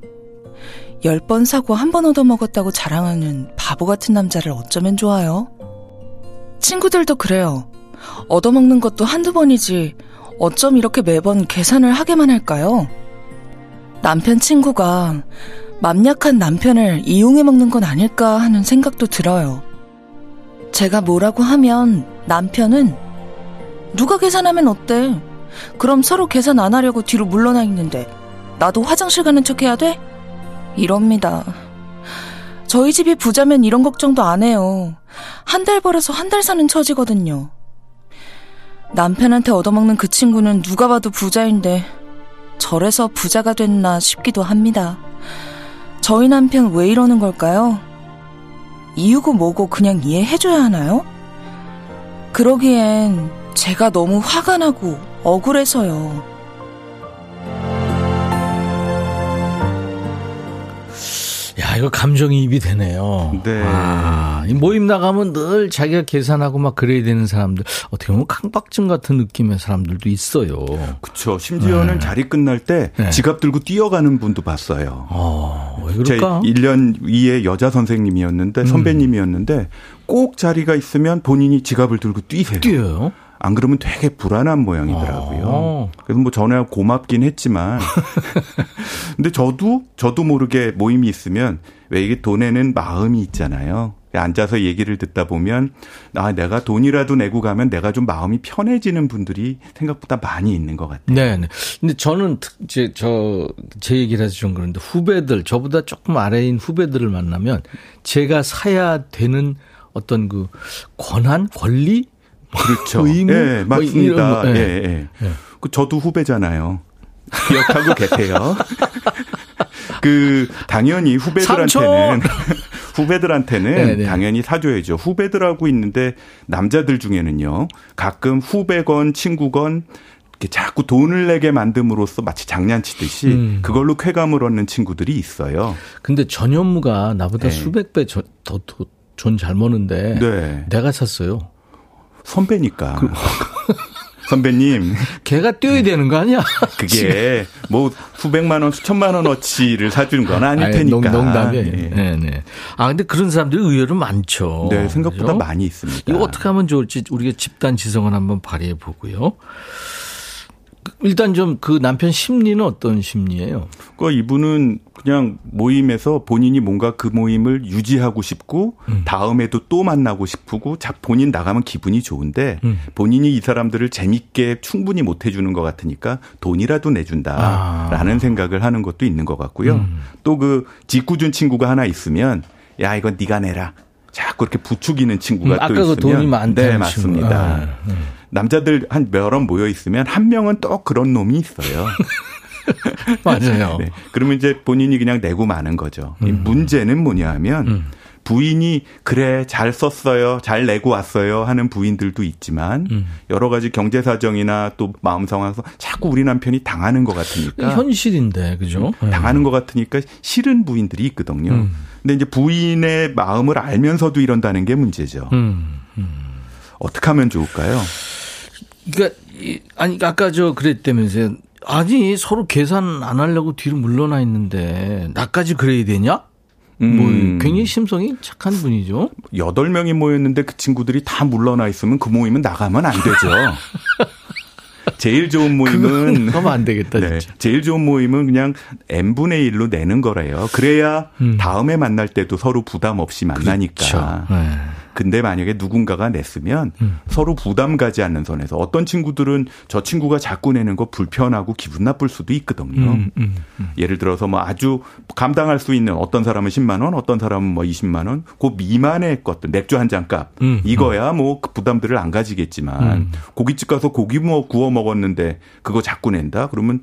10번 사고 한 번 얻어먹었다고 자랑하는 바보 같은 남자를 어쩌면 좋아요? 친구들도 그래요. 얻어먹는 것도 한두 번이지 어쩜 이렇게 매번 계산을 하게만 할까요? 남편 친구가 맘 약한 남편을 이용해 먹는 건 아닐까 하는 생각도 들어요. 제가 뭐라고 하면 남편은 누가 계산하면 어때? 그럼 서로 계산 안 하려고 뒤로 물러나 있는데 나도 화장실 가는 척 해야 돼? 이럽니다. 저희 집이 부자면 이런 걱정도 안 해요. 한 달 벌어서 한 달 사는 처지거든요. 남편한테 얻어먹는 그 친구는 누가 봐도 부자인데, 저래서 부자가 됐나 싶기도 합니다. 저희 남편 왜 이러는 걸까요? 이유고 뭐고 그냥 이해해줘야 하나요? 그러기엔 제가 너무 화가 나고 억울해서요. 이거 감정이입이 되네요. 네. 아, 이 모임 나가면 늘 자기가 계산하고 막 그래야 되는 사람들, 어떻게 보면 강박증 같은 느낌의 사람들도 있어요. 그렇죠. 심지어는 네. 자리 끝날 때 네. 지갑 들고 뛰어가는 분도 봤어요. 어, 왜제 그럴까? 1년 위에 여자 선생님이었는데 선배님이었는데 꼭 자리가 있으면 본인이 지갑을 들고 뛰세요. 뛰어요? 안 그러면 되게 불안한 모양이더라고요. 어. 그래서 뭐 전에 고맙긴 했지만 근데 저도 저도 모르게 모임이 있으면 왜 이게 돈에는 마음이 있잖아요. 앉아서 얘기를 듣다 보면 아 내가 돈이라도 내고 가면 내가 좀 마음이 편해지는 분들이 생각보다 많이 있는 것 같아요. 네, 네. 근데 저는 특- 제, 저, 제 얘기를 해서 좀 그런데 후배들, 저보다 조금 아래인 후배들을 만나면 제가 사야 되는 어떤 그 권한, 권리? 그렇죠. 의무? 예, 뭐 맞습니다. 거, 예, 예. 예. 예. 그 저도 후배잖아요. 기억하고 계세요. 그 당연히 후배들한테는! 후배들한테는 네, 네. 당연히 사줘야죠. 후배들하고 있는데 남자들 중에는요. 가끔 후배건 친구건 이렇게 자꾸 돈을 내게 만듦으로써 마치 장난치듯이 음. 그걸로 쾌감을 얻는 친구들이 있어요. 근데 전현무가 나보다 네. 수백 배더돈잘 버는데 네. 내가 샀어요. 선배니까. 선배님, 걔가 뛰어야 되는 거 아니야? 그게 뭐 수백만 원, 수천만 원어치를 사주는 건 아닐 아니, 테니까. 농, 담이에요 예. 네, 네. 아, 근데 그런 사람들이 의외로 많죠. 네, 생각보다 그죠? 많이 있습니다. 이거 어떻게 하면 좋을지 우리가 집단 지성을 한번 발휘해 보고요. 일단 좀 그 남편 심리는 어떤 심리예요? 그 이분은 그냥 모임에서 본인이 뭔가 그 모임을 유지하고 싶고 음. 다음에도 또 만나고 싶고 자 본인 나가면 기분이 좋은데 음. 본인이 이 사람들을 재밌게 충분히 못 해주는 것 같으니까 돈이라도 내준다라는 아. 생각을 하는 것도 있는 것 같고요. 음. 또그 짓궂은 친구가 하나 있으면 야 이건 네가 내라. 자꾸 이렇게 부추기는 친구가 음, 또 아까 있으면 그 돈이 많다는 네 맞습니다. 친구. 아, 남자들 한 여럿 모여 있으면 한 명은 또 그런 놈이 있어요. 맞아요. 네. 그러면 이제 본인이 그냥 내고 마는 거죠. 이 문제는 뭐냐 하면 음. 부인이 그래 잘 썼어요, 잘 내고 왔어요 하는 부인들도 있지만 음. 여러 가지 경제 사정이나 또 마음 상황에서 자꾸 우리 남편이 당하는 것 같으니까 현실인데, 그죠? 네. 당하는 것 같으니까 싫은 부인들이 있거든요. 음. 근데 이제 부인의 마음을 알면서도 이런다는 게 문제죠. 음. 어떻게 하면 좋을까요? 그러니까 이- 아니 아까 저 그랬다면서요. 아니 서로 계산 안 하려고 뒤로 물러나 있는데 나까지 그래야 되냐? 뭐 음. 굉장히 심성이 착한 분이죠. 여덟 명이 모였는데 그 친구들이 다 물러나 있으면 그 모임은 나가면 안 되죠. 제일 좋은 모임은 하면 안 되겠다 네, 진짜. 제일 좋은 모임은 그냥 n분의 1로 내는 거래요. 그래야 음. 다음에 만날 때도 서로 부담 없이 만나니까. 그렇죠. 네. 근데 만약에 누군가가 냈으면 음. 서로 부담 가지 않는 선에서 어떤 친구들은 저 친구가 자꾸 내는 거 불편하고 기분 나쁠 수도 있거든요. 음, 음, 음. 예를 들어서 뭐 아주 감당할 수 있는 어떤 사람은 10만 원, 어떤 사람은 뭐 20만 원, 그 미만의 것들 맥주 한 잔 값. 음, 이거야 뭐 그 부담들을 안 가지겠지만 음. 고깃집 가서 고기 뭐 구워 먹 었는데 그거 자꾸 낸다? 그러면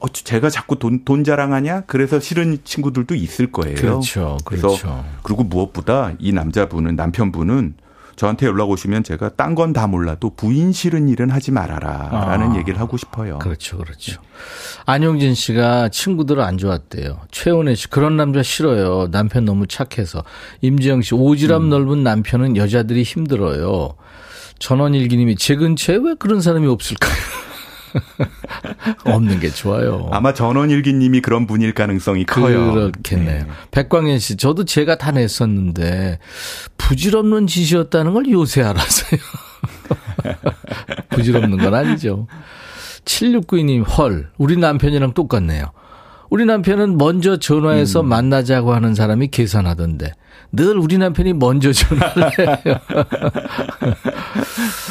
어, 제가 자꾸 돈, 돈 자랑하냐? 그래서 싫은 친구들도 있을 거예요. 그렇죠, 그래서 그렇죠. 그리고 무엇보다 이 남자분은 남편분은 저한테 연락 오시면 제가 딴 건 다 몰라도 부인 싫은 일은 하지 말아라라는 아. 얘기를 하고 싶어요. 그렇죠, 그렇죠. 안용진 씨가 친구들을 안 좋았대요. 최은혜 씨 그런 남자 싫어요. 남편 너무 착해서. 임지영 씨 오지랖 음. 넓은 남편은 여자들이 힘들어요. 전원일기님이 제 근처에 왜 그런 사람이 없을까요? 없는 게 좋아요. 아마 전원일기님이 그런 분일 가능성이 커요. 그렇겠네요. 네. 백광현 씨, 저도 제가 다 냈었는데 부질없는 짓이었다는 걸 요새 알았어요. 부질없는 건 아니죠. 7692님, 헐, 우리 남편이랑 똑같네요. 우리 남편은 먼저 전화해서 음. 만나자고 하는 사람이 계산하던데 늘 우리 남편이 먼저 전화를 해요.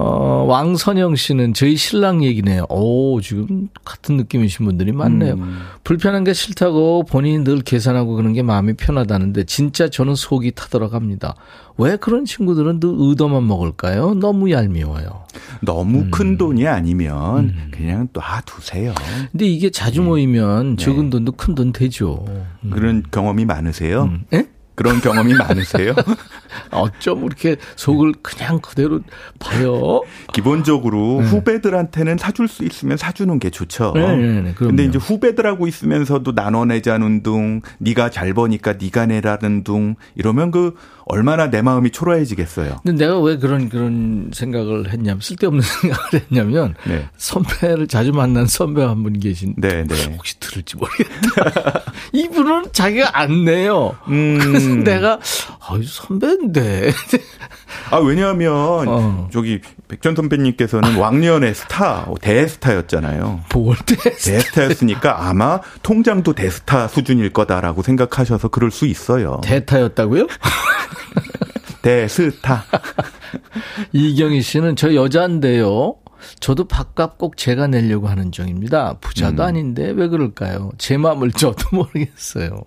어, 왕선영 씨는 저희 신랑 얘기네요. 오, 지금 같은 느낌이신 분들이 많네요. 음. 불편한 게 싫다고 본인이 늘 계산하고 그런 게 마음이 편하다는데 진짜 저는 속이 타들어갑니다. 왜 그런 친구들은 늘 의도만 먹을까요? 너무 얄미워요. 너무 음. 큰 돈이 아니면 그냥 놔두세요. 근데 이게 자주 모이면 적은 돈도 큰 돈 되죠. 음. 그런 경험이 많으세요? 음. 예? 그런 경험이 많으세요? 어쩜 이렇게 속을 그냥 그대로 봐요? 기본적으로 후배들한테는 사줄 수 있으면 사주는 게 좋죠. 네, 네, 네. 근데 이제 후배들하고 있으면서도 나눠내자는 둥, 네가 잘 버니까 네가 내라는 둥 이러면 그 얼마나 내 마음이 초라해지겠어요. 근데 내가 왜 그런 그런 생각을 했냐면 쓸데없는 생각을 했냐면 네. 선배를 자주 만난 선배 한 분 계신 네, 네. 혹시 들을지 모르겠다. 이분은 자기가 안 내요. 그래서 음. 내가 아유 선배인데 아, 왜냐하면 어. 저기 백전 선배님께서는 왕년의 스타, 대스타였잖아요. 뭘 때? 대스타였으니까 아마 통장도 대스타 수준일 거다라고 생각하셔서 그럴 수 있어요. 대타였다고요? 대스타. 이경희 씨는 저 여자인데요. 저도 밥값 꼭 제가 내려고 하는 중입니다. 부자도 아닌데 왜 그럴까요? 제 마음을 저도 모르겠어요.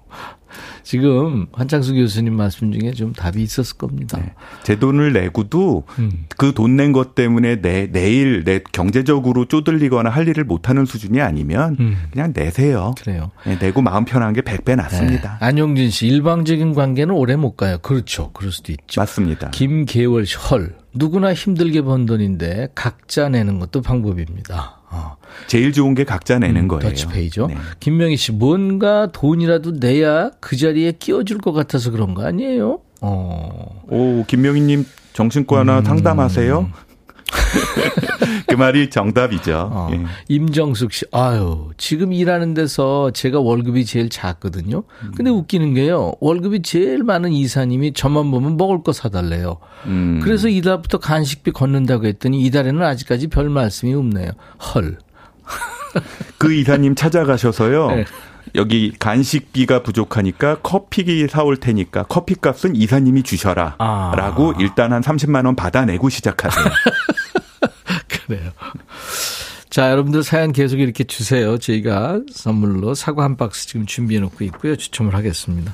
지금 한창수 교수님 말씀 중에 좀 답이 있었을 겁니다. 제 돈을 내고도 음. 그돈 낸 것 때문에 내 내일 내 경제적으로 쪼들리거나 할 일을 못하는 수준이 아니면 음. 그냥 내세요. 그래요. 네, 내고 마음 편한 게 100배 낫습니다. 네. 안용진 씨, 일방적인 관계는 오래 못 가요. 그렇죠. 그럴 수도 있죠. 맞습니다. 김계월 씨, 헐. 누구나 힘들게 번 돈인데 각자 내는 것도 방법입니다. 어. 제일 좋은 게 각자 내는 거예요. 더치페이죠. 네. 김명희 씨, 뭔가 돈이라도 내야 그 자리에 끼워줄 것 같아서 그런 거 아니에요? 어. 오, 김명희님 정신과나 음. 상담하세요? 그 말이 정답이죠. 어. 예. 임정숙 씨, 아유, 지금 일하는 데서 제가 월급이 제일 작거든요. 근데 웃기는 게요, 월급이 제일 많은 이사님이 저만 보면 먹을 거 사달래요. 음. 그래서 이달부터 간식비 걷는다고 했더니 이달에는 아직까지 별 말씀이 없네요. 헐. 그 이사님 찾아가셔서요. 네. 여기 간식비가 부족하니까 커피 사올 테니까 커피값은 이사님이 주셔라. 아. 라고 일단 한 30만 원 받아내고 시작하세요. 그래요. 자, 여러분들 사연 계속 이렇게 주세요. 저희가 선물로 사과 한 박스 지금 준비해 놓고 있고요. 추첨을 하겠습니다.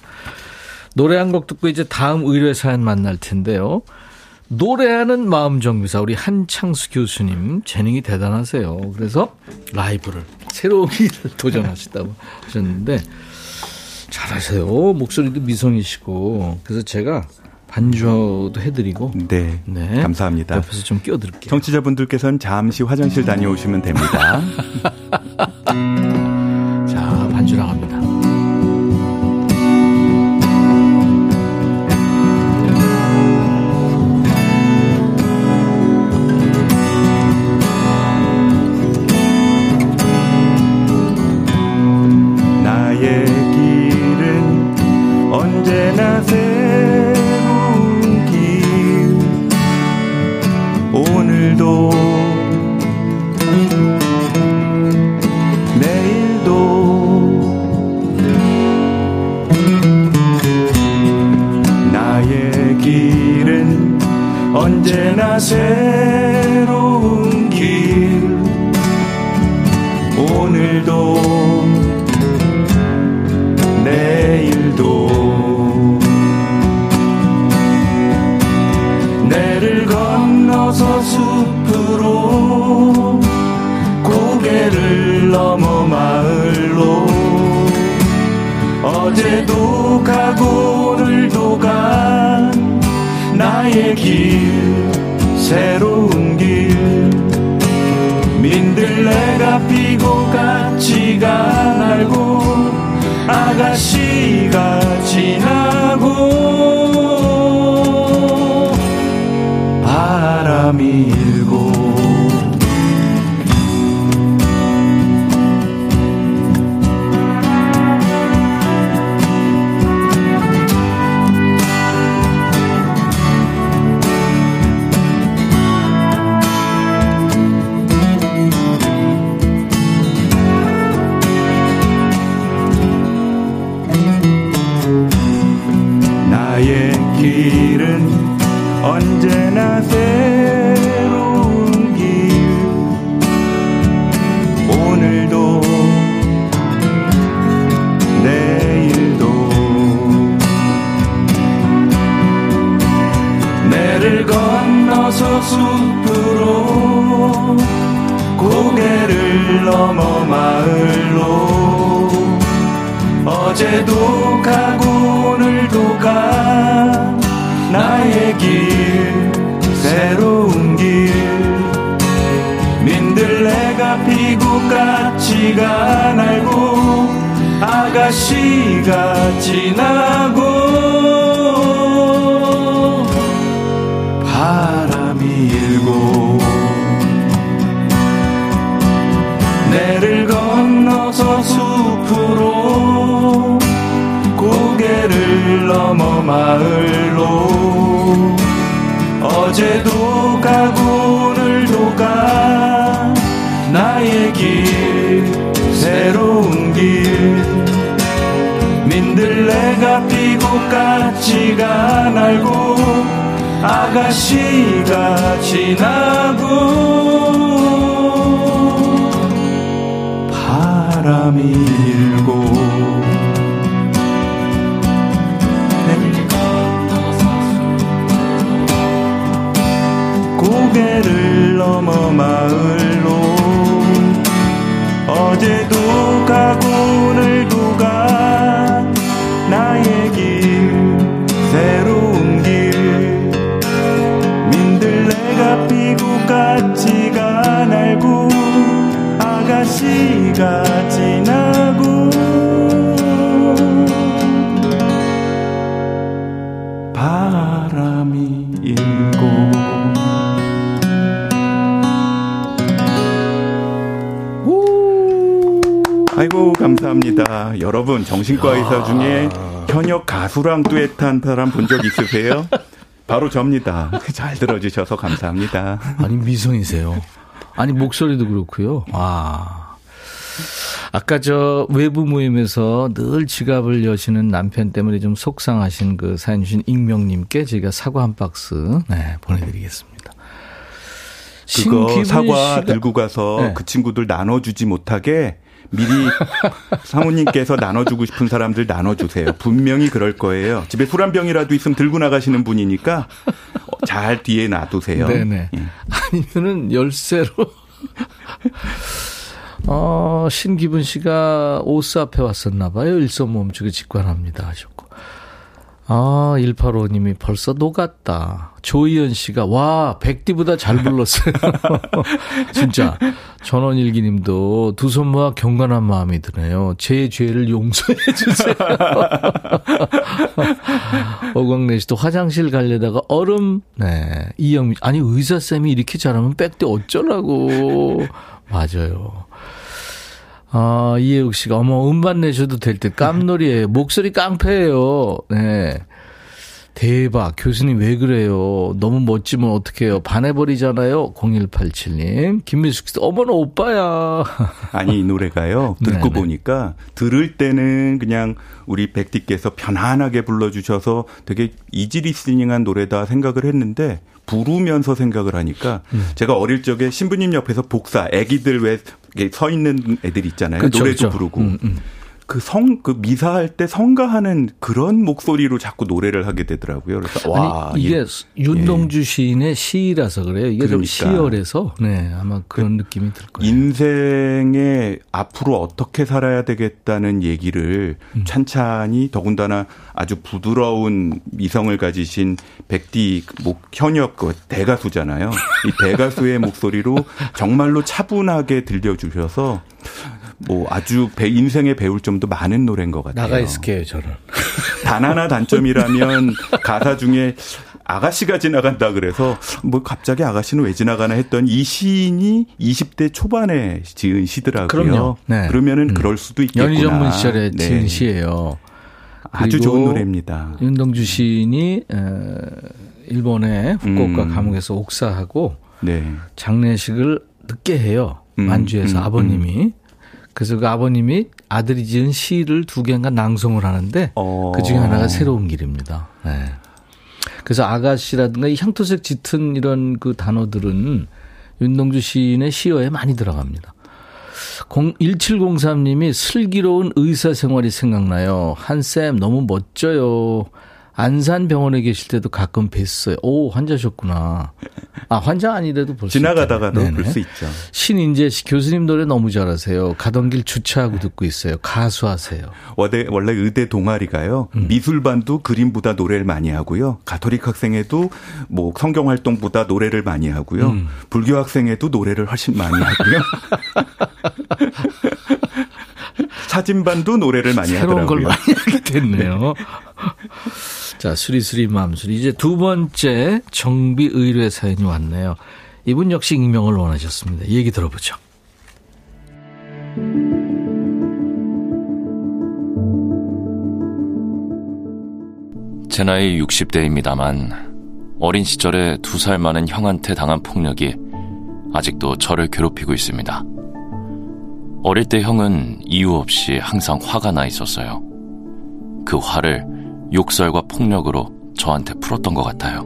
노래 한 곡 듣고 이제 다음 의뢰 사연 만날 텐데요. 노래하는 마음 정비사 우리 한창수 교수님 재능이 대단하세요. 그래서 라이브를 새로운 길을 도전하시다고 하셨는데 잘하세요. 목소리도 미성이시고 그래서 제가 반주도 해드리고 네. 네. 감사합니다. 옆에서 좀 끼워드릴게요. 청취자분들께서는 잠시 화장실 다녀오시면 됩니다. 자 반주 나갑니다. 일고 어 감사합니다. 여러분 정신과 의사 중에 현역 가수랑 듀엣한 사람 본 적 있으세요? 바로 접니다. 잘 들어주셔서 감사합니다. 아니 미성이세요. 아니 목소리도 그렇고요. 아. 아까 저 외부 모임에서 늘 지갑을 여시는 남편 때문에 좀 속상하신 그 사연 주신 익명님께 저희가 사과 한 박스 네, 보내드리겠습니다. 그거 사과 씨가- 들고 가서 네. 그 친구들 나눠주지 못하게 미리 사모님께서 나눠주고 싶은 사람들 나눠주세요. 분명히 그럴 거예요. 집에 술 한 병이라도 있으면 들고 나가시는 분이니까 어, 잘 뒤에 놔두세요. 네네. 예. 아니면은 열쇠로. 어, 신기분 씨가 오스 앞에 왔었나 봐요. 일선 멈추게 직관합니다 하셨고. 아, 185님이 벌써 녹았다. 조희연 씨가, 와, 백디보다 잘 불렀어요. 진짜. 전원일기 님도 두 손 모아 경건한 마음이 드네요. 제 죄를 용서해 주세요. 어광래 씨도 화장실 가려다가 얼음, 네. 이영미, 아니, 의사쌤이 이렇게 잘하면 백대 어쩌라고. 맞아요. 아, 이혜욱 씨가, 어머, 음반 내셔도 될때 깜놀이에요. 목소리 깡패예요. 네. 대박. 교수님 왜 그래요? 너무 멋지면 어떡해요? 반해버리잖아요. 0187님. 김미숙 씨도, 어머나, 오빠야. 아니 이 노래가요 듣고 네네. 보니까 들을 때는 그냥 우리 백디께서 편안하게 불러주셔서 되게 이지 리스닝한 노래다 생각을 했는데 부르면서 생각을 하니까 음. 제가 어릴 적에 신부님 옆에서 복사 애기들 왜 서 있는 애들 있잖아요 그쵸, 노래도 그쵸. 부르고 음, 음. 그 성 그 미사할 때 성가하는 그런 목소리로 자꾸 노래를 하게 되더라고요 그래서 와 아니, 이게 예. 윤동주 시인의 시라서 그래요. 이게 좀 그러니까. 시열해서, 네, 아마 그런 느낌이 들 거예요. 인생에 앞으로 어떻게 살아야 되겠다는 얘기를 음. 찬찬히 더군다나 아주 부드러운 미성을 가지신 백디 목 현역 그 대가수잖아요. 이 대가수의 목소리로 정말로 차분하게 들려주셔서 뭐 아주 배 인생에 배울 점도 많은 노래인 것 같아요. 나가 있을게요, 저는. 단 하나 단점이라면 가사 중에 아가씨가 지나간다 그래서 뭐 갑자기 아가씨는 왜 지나가나 했던 이 시인이 20대 초반에 지은 시더라고요. 그럼요. 네. 그러면은 음. 그럴 수도 있겠구나. 연희 전문 시절에 네. 지은 시예요. 아주 좋은 노래입니다. 윤동주 시인이 에, 일본의 후쿠오카 음. 감옥에서 옥사하고 네. 장례식을 늦게 해요. 음, 만주에서 음, 아버님이. 그래서 그 아버님이 아들이 지은 시를 두 개인가 낭송을 하는데 어. 그 중에 하나가 새로운 길입니다. 네. 그래서 아가씨라든가 이 향토색 짙은 이런 그 단어들은 윤동주 시인의 시어에 많이 들어갑니다. 1703님이 슬기로운 의사 생활이 생각나요. 한쌤 너무 멋져요. 안산병원에 계실 때도 가끔 뵀어요. 오, 환자셨구나. 아, 환자 아니래도 볼 수 있죠. 지나가다가도 볼 수 있죠. 신인재 씨 교수님 노래 너무 잘하세요. 가던 길 주차하고 듣고 있어요. 가수하세요. 원래, 원래 의대 동아리가요. 음. 미술반도 그림보다 노래를 많이 하고요. 가톨릭 학생회도 뭐 성경 활동보다 노래를 많이 하고요. 음. 불교 학생회도 노래를 훨씬 많이 하고요. 사진반도 노래를 많이 새로운 하더라고요. 걸 많이 하게 됐네요. 자, 수리수리 맘수리. 이제 두 번째 정비 의뢰 사연이 왔네요. 이분 역시 익명을 원하셨습니다. 얘기 들어보죠. 제 나이 60대입니다만 어린 시절에 두 살 많은 형한테 당한 폭력이 아직도 저를 괴롭히고 있습니다. 어릴 때 형은 이유 없이 항상 화가 나 있었어요. 그 화를 욕설과 폭력으로 저한테 풀었던 것 같아요.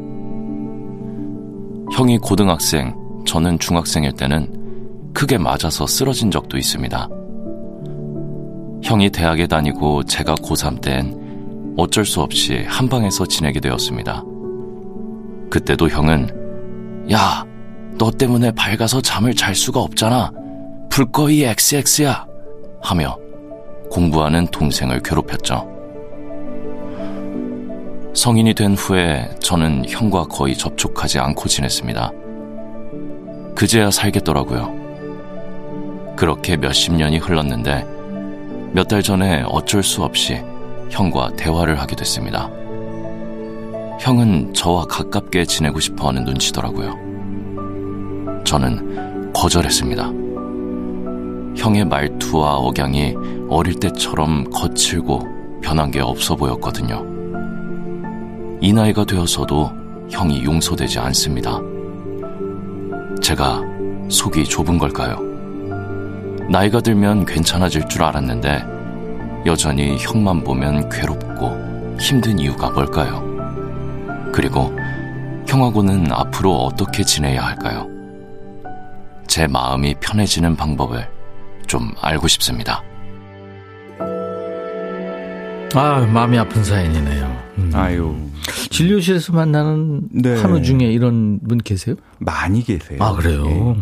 형이 고등학생, 저는 중학생일 때는 크게 맞아서 쓰러진 적도 있습니다. 형이 대학에 다니고 제가 고3 땐 어쩔 수 없이 한 방에서 지내게 되었습니다. 그때도 형은 야, 너 때문에 밝아서 잠을 잘 수가 없잖아. 불거이 XX야. 하며 공부하는 동생을 괴롭혔죠. 성인이 된 후에 저는 형과 거의 접촉하지 않고 지냈습니다. 그제야 살겠더라고요. 그렇게 몇십 년이 흘렀는데 몇 달 전에 어쩔 수 없이 형과 대화를 하게 됐습니다. 형은 저와 가깝게 지내고 싶어 하는 눈치더라고요. 저는 거절했습니다. 형의 말투와 억양이 어릴 때처럼 거칠고 변한 게 없어 보였거든요. 이 나이가 되어서도 형이 용서되지 않습니다. 제가 속이 좁은 걸까요? 나이가 들면 괜찮아질 줄 알았는데 여전히 형만 보면 괴롭고 힘든 이유가 뭘까요? 그리고 형하고는 앞으로 어떻게 지내야 할까요? 제 마음이 편해지는 방법을 좀 알고 싶습니다. 아, 마음이 아픈 사연이네요. 음. 아유. 진료실에서 만나는 네. 환우 중에 이런 분 계세요? 많이 계세요. 아, 그래요? 네.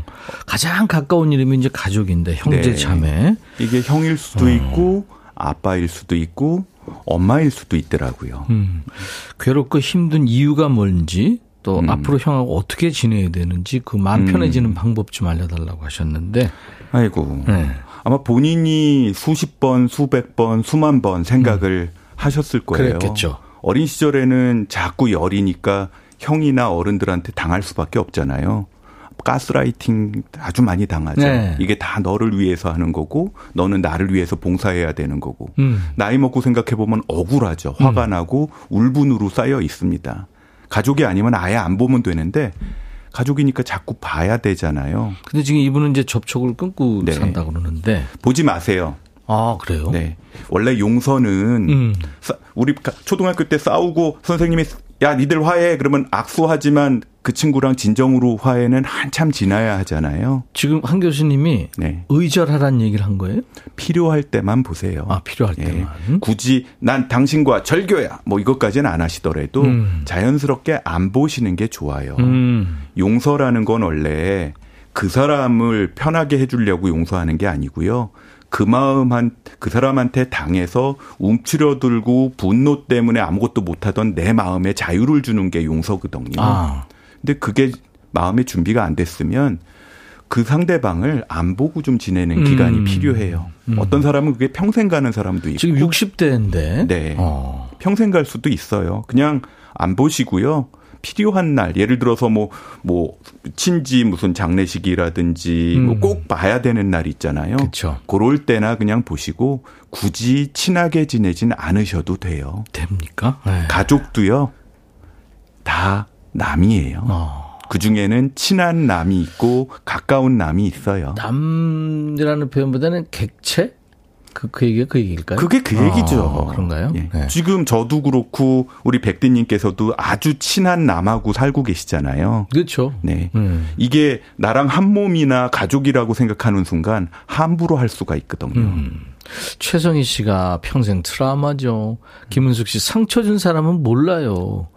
가장 가까운 이름이 이제 가족인데, 형제 네. 자매. 이게 형일 수도 어. 있고, 아빠일 수도 있고, 엄마일 수도 있더라고요. 음. 괴롭고 힘든 이유가 뭔지, 또 음. 앞으로 형하고 어떻게 지내야 되는지 그 마음 음. 편해지는 음. 방법 좀 알려달라고 하셨는데. 아이고. 네. 아마 본인이 수십 번, 수백 번, 수만 번 생각을 음. 하셨을 거예요. 그랬겠죠. 어린 시절에는 자꾸 열이니까 형이나 어른들한테 당할 수밖에 없잖아요. 가스라이팅 아주 많이 당하죠. 네. 이게 다 너를 위해서 하는 거고 너는 나를 위해서 봉사해야 되는 거고 음. 나이 먹고 생각해 보면 억울하죠. 화가 음. 나고 울분으로 쌓여 있습니다. 가족이 아니면 아예 안 보면 되는데 가족이니까 자꾸 봐야 되잖아요. 근데 지금 이분은 이제 접촉을 끊고 네. 산다 그러는데 보지 마세요. 아 그래요? 네. 원래 용서는 음. 우리 초등학교 때 싸우고 선생님이 야 니들 화해 그러면 악수하지만 그 친구랑 진정으로 화해는 한참 지나야 하잖아요. 지금 한 교수님이 네. 의절하라는 얘기를 한 거예요? 필요할 때만 보세요. 아 필요할 예. 때만. 굳이 난 당신과 절교야 뭐 이것까지는 안 하시더라도 음. 자연스럽게 안 보시는 게 좋아요. 음. 용서라는 건 원래 그 사람을 편하게 해주려고 용서하는 게 아니고요. 그 마음 한, 그 사람한테 당해서 움츠려들고 분노 때문에 아무것도 못하던 내 마음에 자유를 주는 게 용서거든요. 아. 근데 그게 마음의 준비가 안 됐으면 그 상대방을 안 보고 좀 지내는 음. 기간이 필요해요. 음. 어떤 사람은 그게 평생 가는 사람도 있고. 지금 60대인데. 네. 어. 평생 갈 수도 있어요. 그냥 안 보시고요. 필요한 날, 예를 들어서 뭐, 뭐, 친지 무슨 장례식이라든지 음. 뭐꼭 봐야 되는 날 있잖아요. 그쵸. 그럴 때나 그냥 보시고 굳이 친하게 지내진 않으셔도 돼요. 됩니까? 네. 가족도요, 다 남이에요. 어. 그 중에는 친한 남이 있고 가까운 남이 있어요. 남이라는 표현보다는 객체? 그, 그 얘기가 그 얘기일까요? 그게 그 얘기죠. 아, 그런가요? 예. 네. 지금 저도 그렇고 우리 백디님께서도 아주 친한 남하고 살고 계시잖아요. 그렇죠. 네. 음. 이게 나랑 한 몸이나 가족이라고 생각하는 순간 함부로 할 수가 있거든요. 음. 최성희 씨가 평생 트라우마죠. 김은숙 씨 상처 준 사람은 몰라요.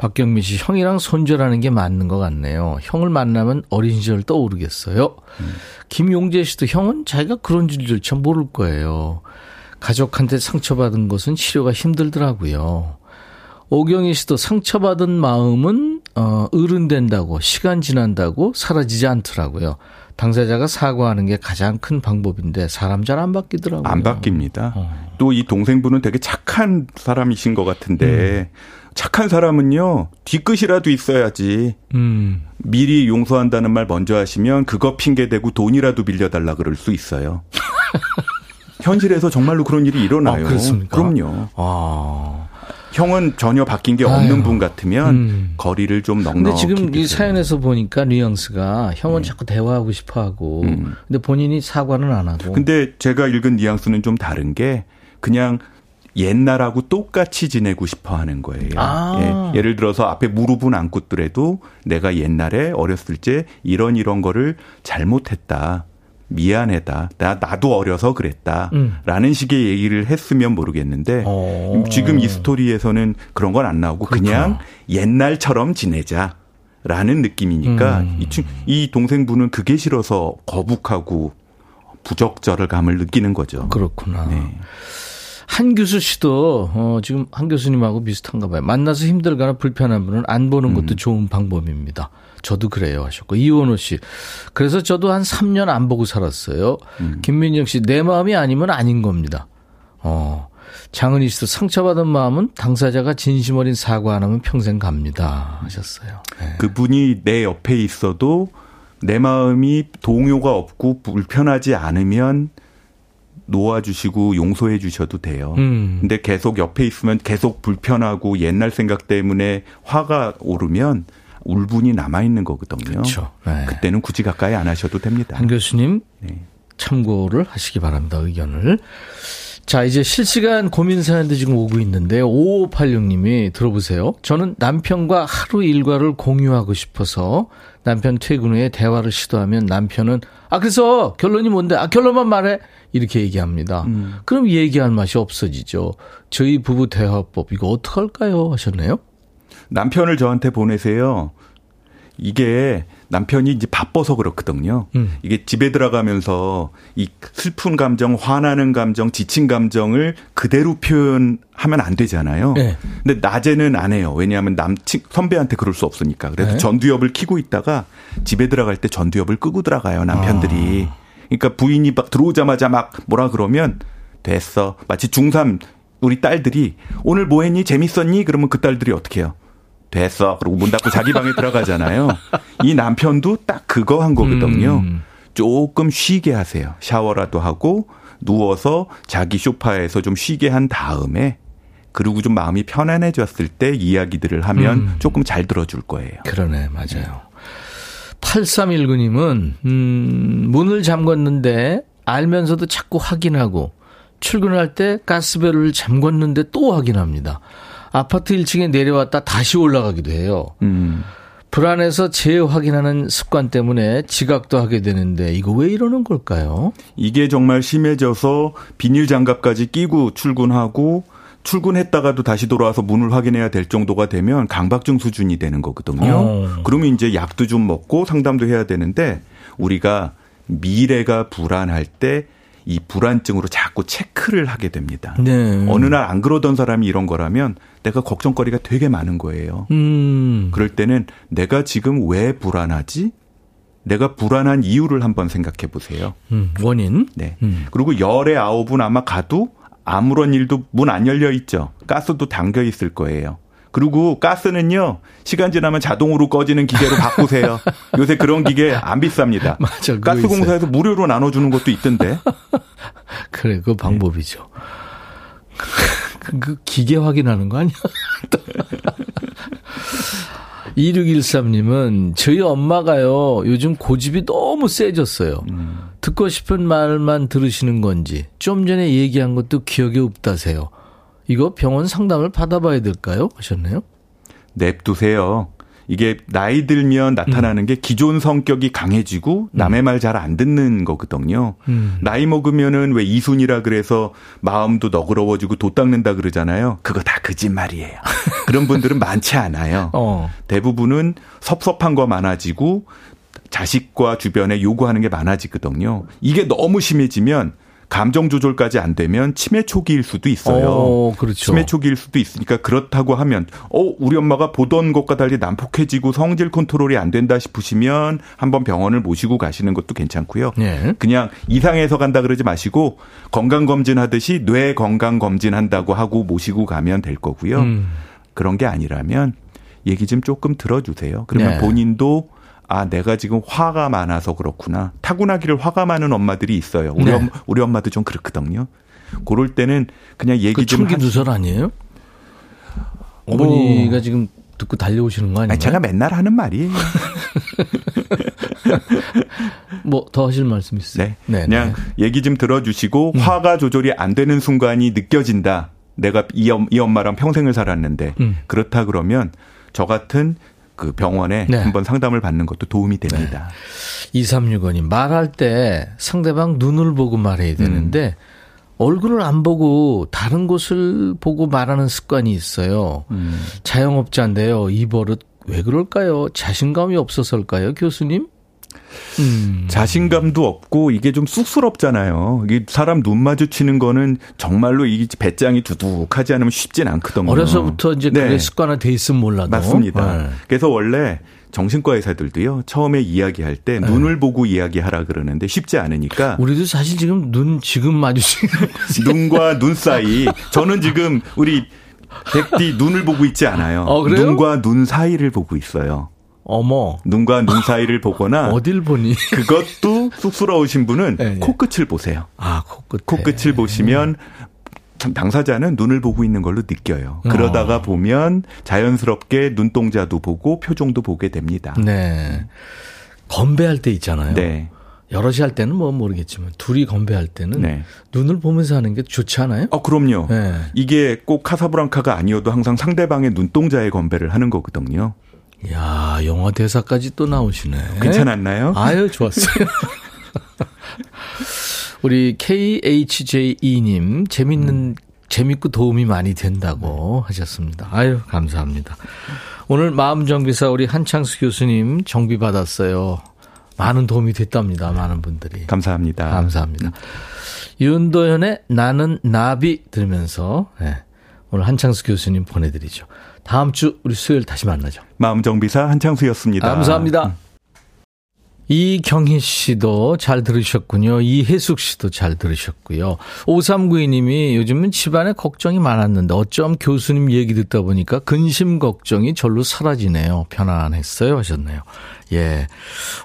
박경민 씨 형이랑 손절하는 게 맞는 것 같네요. 형을 만나면 어린 시절 떠오르겠어요. 음. 김용재 씨도 형은 자기가 그런 줄조차 모를 거예요. 가족한테 상처받은 것은 치료가 힘들더라고요. 오경희 씨도 상처받은 마음은 어, 어른 된다고 시간 지난다고 사라지지 않더라고요. 당사자가 사과하는 게 가장 큰 방법인데 사람 잘 안 바뀌더라고요. 안 바뀝니다. 어. 또이 동생분은 되게 착한 사람이신 것 같은데 착한 사람은요 뒤끝이라도 있어야지 음. 미리 용서한다는 말 먼저 하시면 그거 핑계 대고 돈이라도 빌려달라 그럴 수 있어요. 현실에서 정말로 그런 일이 일어나요. 아, 그렇습니까? 그럼요. 아. 형은 전혀 바뀐 게 없는 아유. 분 같으면 음. 거리를 좀 근데 넉넉히 지금 이. 사연에서 보니까 뉘앙스가 형은 자꾸 대화하고 싶어 하고 음. 근데 본인이 사과는 안 하고 근데 제가 읽은 뉘앙스는 좀 다른 게 그냥 옛날하고 똑같이 지내고 싶어 하는 거예요. 아. 예, 예를 들어서 앞에 무릎은 안 꿇더라도 내가 옛날에 어렸을 때 이런 이런 거를 잘못했다. 미안하다. 나, 나도 어려서 그랬다. 음. 라는 식의 얘기를 했으면 모르겠는데 어. 지금 이 스토리에서는 그런 건 안 나오고 그냥 옛날처럼 지내자. 라는 느낌이니까 음. 이, 친- 이 동생분은 그게 싫어서 거북하고 부적절감을 느끼는 거죠. 그렇구나. 네. 한규수 씨도 어, 지금 한 교수님하고 비슷한가 봐요. 만나서 힘들거나 불편한 분은 안 보는 음. 것도 좋은 방법입니다. 저도 그래요 하셨고 이원호 씨. 그래서 저도 한 3년 안 보고 살았어요. 음. 김민정 씨 내 마음이 아니면 아닌 겁니다. 어. 장은희 씨도 상처받은 마음은 당사자가 진심 어린 사과 안 하면 평생 갑니다 하셨어요. 네. 그분이 내 옆에 있어도 내 마음이 동요가 없고 불편하지 않으면 놓아주시고 용서해 주셔도 돼요. 음. 근데 계속 옆에 있으면 계속 불편하고 옛날 생각 때문에 화가 오르면 울분이 남아 있는 거거든요. 그렇죠. 네. 그때는 굳이 가까이 안 하셔도 됩니다. 한 교수님 네. 참고를 하시기 바랍니다. 의견을. 자, 이제 실시간 고민 사연도 지금 오고 있는데 5586님이 들어보세요. 저는 남편과 하루 일과를 공유하고 싶어서 남편 퇴근 후에 대화를 시도하면 남편은 아 그래서 결론이 뭔데? 아 결론만 말해. 이렇게 얘기합니다. 그럼 얘기할 맛이 없어지죠. 저희 부부 대화법 이거 어떡할까요? 하셨네요. 남편을 저한테 보내세요. 이게 남편이 이제 바빠서 그렇거든요. 음. 이게 집에 들어가면서 이 슬픈 감정, 화나는 감정, 지친 감정을 그대로 표현하면 안 되잖아요. 네. 근데 낮에는 안 해요. 왜냐하면 남친 선배한테 그럴 수 없으니까. 그래서 네. 전두엽을 켜고 있다가 집에 들어갈 때 전두엽을 끄고 들어가요. 남편들이. 아. 그러니까 부인이 막 들어오자마자 막 뭐라 그러면 됐어. 마치 중3 우리 딸들이 오늘 뭐 했니? 재밌었니? 그러면 그 딸들이 어떻게 해요? 됐어. 그리고 문 닫고 자기 방에 들어가잖아요. 이 남편도 딱 그거 한 거거든요. 음. 조금 쉬게 하세요. 샤워라도 하고 누워서 자기 소파에서 좀 쉬게 한 다음에 그리고 좀 마음이 편안해졌을 때 이야기들을 하면 음. 조금 잘 들어줄 거예요. 그러네, 맞아요. 8319님은, 음, 문을 잠궜는데 알면서도 자꾸 확인하고 출근할 때 가스벨을 잠궜는데 또 확인합니다. 아파트 1층에 내려왔다 다시 올라가기도 해요. 음. 불안해서 재확인하는 습관 때문에 지각도 하게 되는데 이거 왜 이러는 걸까요? 이게 정말 심해져서 비닐 장갑까지 끼고 출근하고 출근했다가도 다시 돌아와서 문을 확인해야 될 정도가 되면 강박증 수준이 되는 거거든요. 어. 그러면 이제 약도 좀 먹고 상담도 해야 되는데 우리가 미래가 불안할 때 이 불안증으로 자꾸 체크를 하게 됩니다. 네. 어느 날 안 그러던 사람이 이런 거라면 내가 걱정거리가 되게 많은 거예요. 음. 그럴 때는 내가 지금 왜 불안하지? 내가 불안한 이유를 한번 생각해 보세요. 음, 원인. 네. 음. 그리고 열의 아홉은 아마 가도 아무런 일도 문 안 열려 있죠. 가스도 담겨 있을 거예요. 그리고 가스는요, 시간 지나면 자동으로 꺼지는 기계로 바꾸세요. 요새 그런 기계 안 비쌉니다. 맞아, 그거 가스 공사에서 무료로 나눠주는 것도 있던데. 그래, 그 방법이죠. 그 기계 확인하는 거 아니야? 2613님은 저희 엄마가요, 요즘 고집이 너무 세졌어요. 듣고 싶은 말만 들으시는 건지 좀 전에 얘기한 것도 기억에 없다세요. 이거 병원 상담을 받아봐야 될까요? 하셨네요. 냅두세요. 이게 나이 들면 나타나는 음. 게 기존 성격이 강해지고 남의 음. 말잘 안 듣는 거거든요. 음. 나이 먹으면은 왜 이순이라 그래서 마음도 너그러워지고 도 닦는다 그러잖아요. 그거 다 거짓말이에요. 그런 분들은 많지 않아요. 어. 대부분은 섭섭한 거 많아지고 자식과 주변에 요구하는 게 많아지거든요. 이게 너무 심해지면 감정 조절까지 안 되면 치매 초기일 수도 있어요. 어, 그렇죠. 치매 초기일 수도 있으니까 그렇다고 하면 어 우리 엄마가 보던 것과 달리 난폭해지고 성질 컨트롤이 안 된다 싶으시면 한번 병원을 모시고 가시는 것도 괜찮고요. 네. 그냥 이상해서 간다 그러지 마시고 건강 검진 하듯이 뇌 건강 검진 한다고 하고 모시고 가면 될 거고요. 음. 그런 게 아니라면 얘기 좀 조금 들어주세요. 그러면 네. 본인도 아, 내가 지금 화가 많아서 그렇구나. 타고나기를 화가 많은 엄마들이 있어요. 우리, 네. 엄, 우리 엄마도 좀 그렇거든요. 그럴 때는 그냥 얘기 그 좀 청기 누설 아니에요? 어머니가 뭐. 지금 듣고 달려오시는 거 아니에요? 제가 맨날 하는 말이에요. 뭐 더 하실 말씀 있어요? 네. 네 그냥 네. 얘기 좀 들어주시고 음. 화가 조절이 안 되는 순간이 느껴진다. 내가 이, 이 엄마랑 평생을 살았는데 음. 그렇다 그러면 저 같은 그 병원에 네. 한번 상담을 받는 것도 도움이 됩니다. 네. 2365님 말할 때 상대방 눈을 보고 말해야 되는데 음. 얼굴을 안 보고 다른 곳을 보고 말하는 습관이 있어요. 음. 자영업자인데요. 이 버릇 왜 그럴까요? 자신감이 없어서일까요, 교수님? 음. 자신감도 없고 이게 좀 쑥스럽잖아요. 이게 사람 눈 마주치는 거는 정말로 이 배짱이 두둑하지 않으면 쉽진 않거든요. 어려서부터 이제 네. 그게 습관화돼 있으면 몰라도. 맞습니다. 네. 그래서 원래 정신과 의사들도요 처음에 이야기할 때 네. 눈을 보고 이야기하라 그러는데 쉽지 않으니까 우리도 사실 지금 눈 지금 마주치는 눈과 눈 사이 저는 지금 우리 백디 눈을 보고 있지 않아요. 어, 눈과 눈 사이를 보고 있어요. 어머. 눈과 눈 사이를 보거나. 어딜 보니? 그것도 쑥스러우신 분은 네, 네. 코끝을 보세요. 아, 코끝. 코끝을 보시면 참 당사자는 눈을 보고 있는 걸로 느껴요. 그러다가 어. 보면 자연스럽게 눈동자도 보고 표정도 보게 됩니다. 네. 건배할 때 있잖아요. 네. 여럿이 할 때는 뭐 모르겠지만 둘이 건배할 때는 네. 눈을 보면서 하는 게 좋지 않아요? 어, 그럼요. 네. 이게 꼭 카사브랑카가 아니어도 항상 상대방의 눈동자에 건배를 하는 거거든요. 야 영화 대사까지 또 나오시네. 괜찮았나요? 아유, 좋았어요. 우리 KHJ2님, 재밌는, 음. 재밌고 도움이 많이 된다고 하셨습니다. 아유, 감사합니다. 오늘 마음정비사 우리 한창수 교수님 정비 받았어요. 많은 도움이 됐답니다. 많은 분들이. 감사합니다. 감사합니다. 윤도현의 나는 나비 들으면서 네, 오늘 한창수 교수님 보내드리죠. 다음 주 우리 수요일 다시 만나죠. 마음정비사 한창수였습니다. 감사합니다. 음. 이경희 씨도 잘 들으셨군요. 이혜숙 씨도 잘 들으셨고요. 5392님이 요즘은 집안에 걱정이 많았는데 어쩜 교수님 얘기 듣다 보니까 근심 걱정이 절로 사라지네요. 편안했어요. 하셨네요. 예.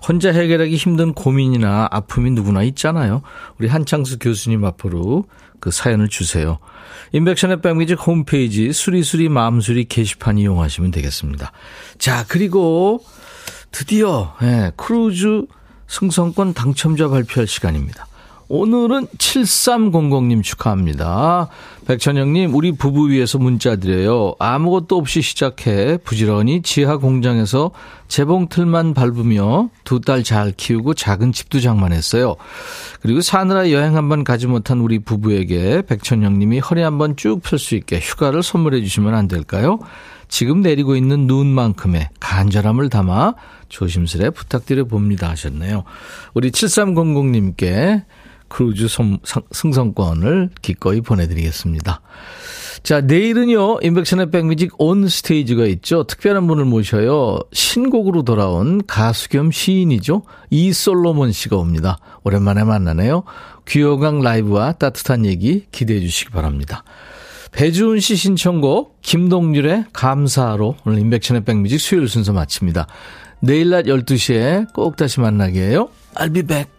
혼자 해결하기 힘든 고민이나 아픔이 누구나 있잖아요. 우리 한창수 교수님 앞으로 그 사연을 주세요. 임백천의 백뮤직 홈페이지 수리수리 마음수리 게시판 이용하시면 되겠습니다. 자, 그리고 드디어 예, 크루즈 승선권 당첨자 발표할 시간입니다. 오늘은 7300님 축하합니다. 백천형님, 우리 부부 위해서 문자 드려요. 아무것도 없이 시작해 부지런히 지하 공장에서 재봉틀만 밟으며 두 딸 잘 키우고 작은 집도 장만했어요. 그리고 사느라 여행 한번 가지 못한 우리 부부에게 백천형님이 허리 한번 쭉 펼 수 있게 휴가를 선물해 주시면 안 될까요? 지금 내리고 있는 눈만큼의 간절함을 담아 조심스레 부탁드려 봅니다 하셨네요. 우리 7300님께 크루즈 승선권을 기꺼이 보내드리겠습니다. 자, 내일은요, 임백천의 백뮤직 On Stage가 있죠. 특별한 분을 모셔요. 신곡으로 돌아온 가수 겸 시인이죠. 이솔로몬 씨가 옵니다. 오랜만에 만나네요. 귀여강 라이브와 따뜻한 얘기 기대해 주시기 바랍니다. 배주은 씨 신청곡 김동률의 감사로 오늘 인백션의 백뮤직 수요일 순서 마칩니다. 내일 낮 12시에 꼭 다시 만나게 해요. I'll be back.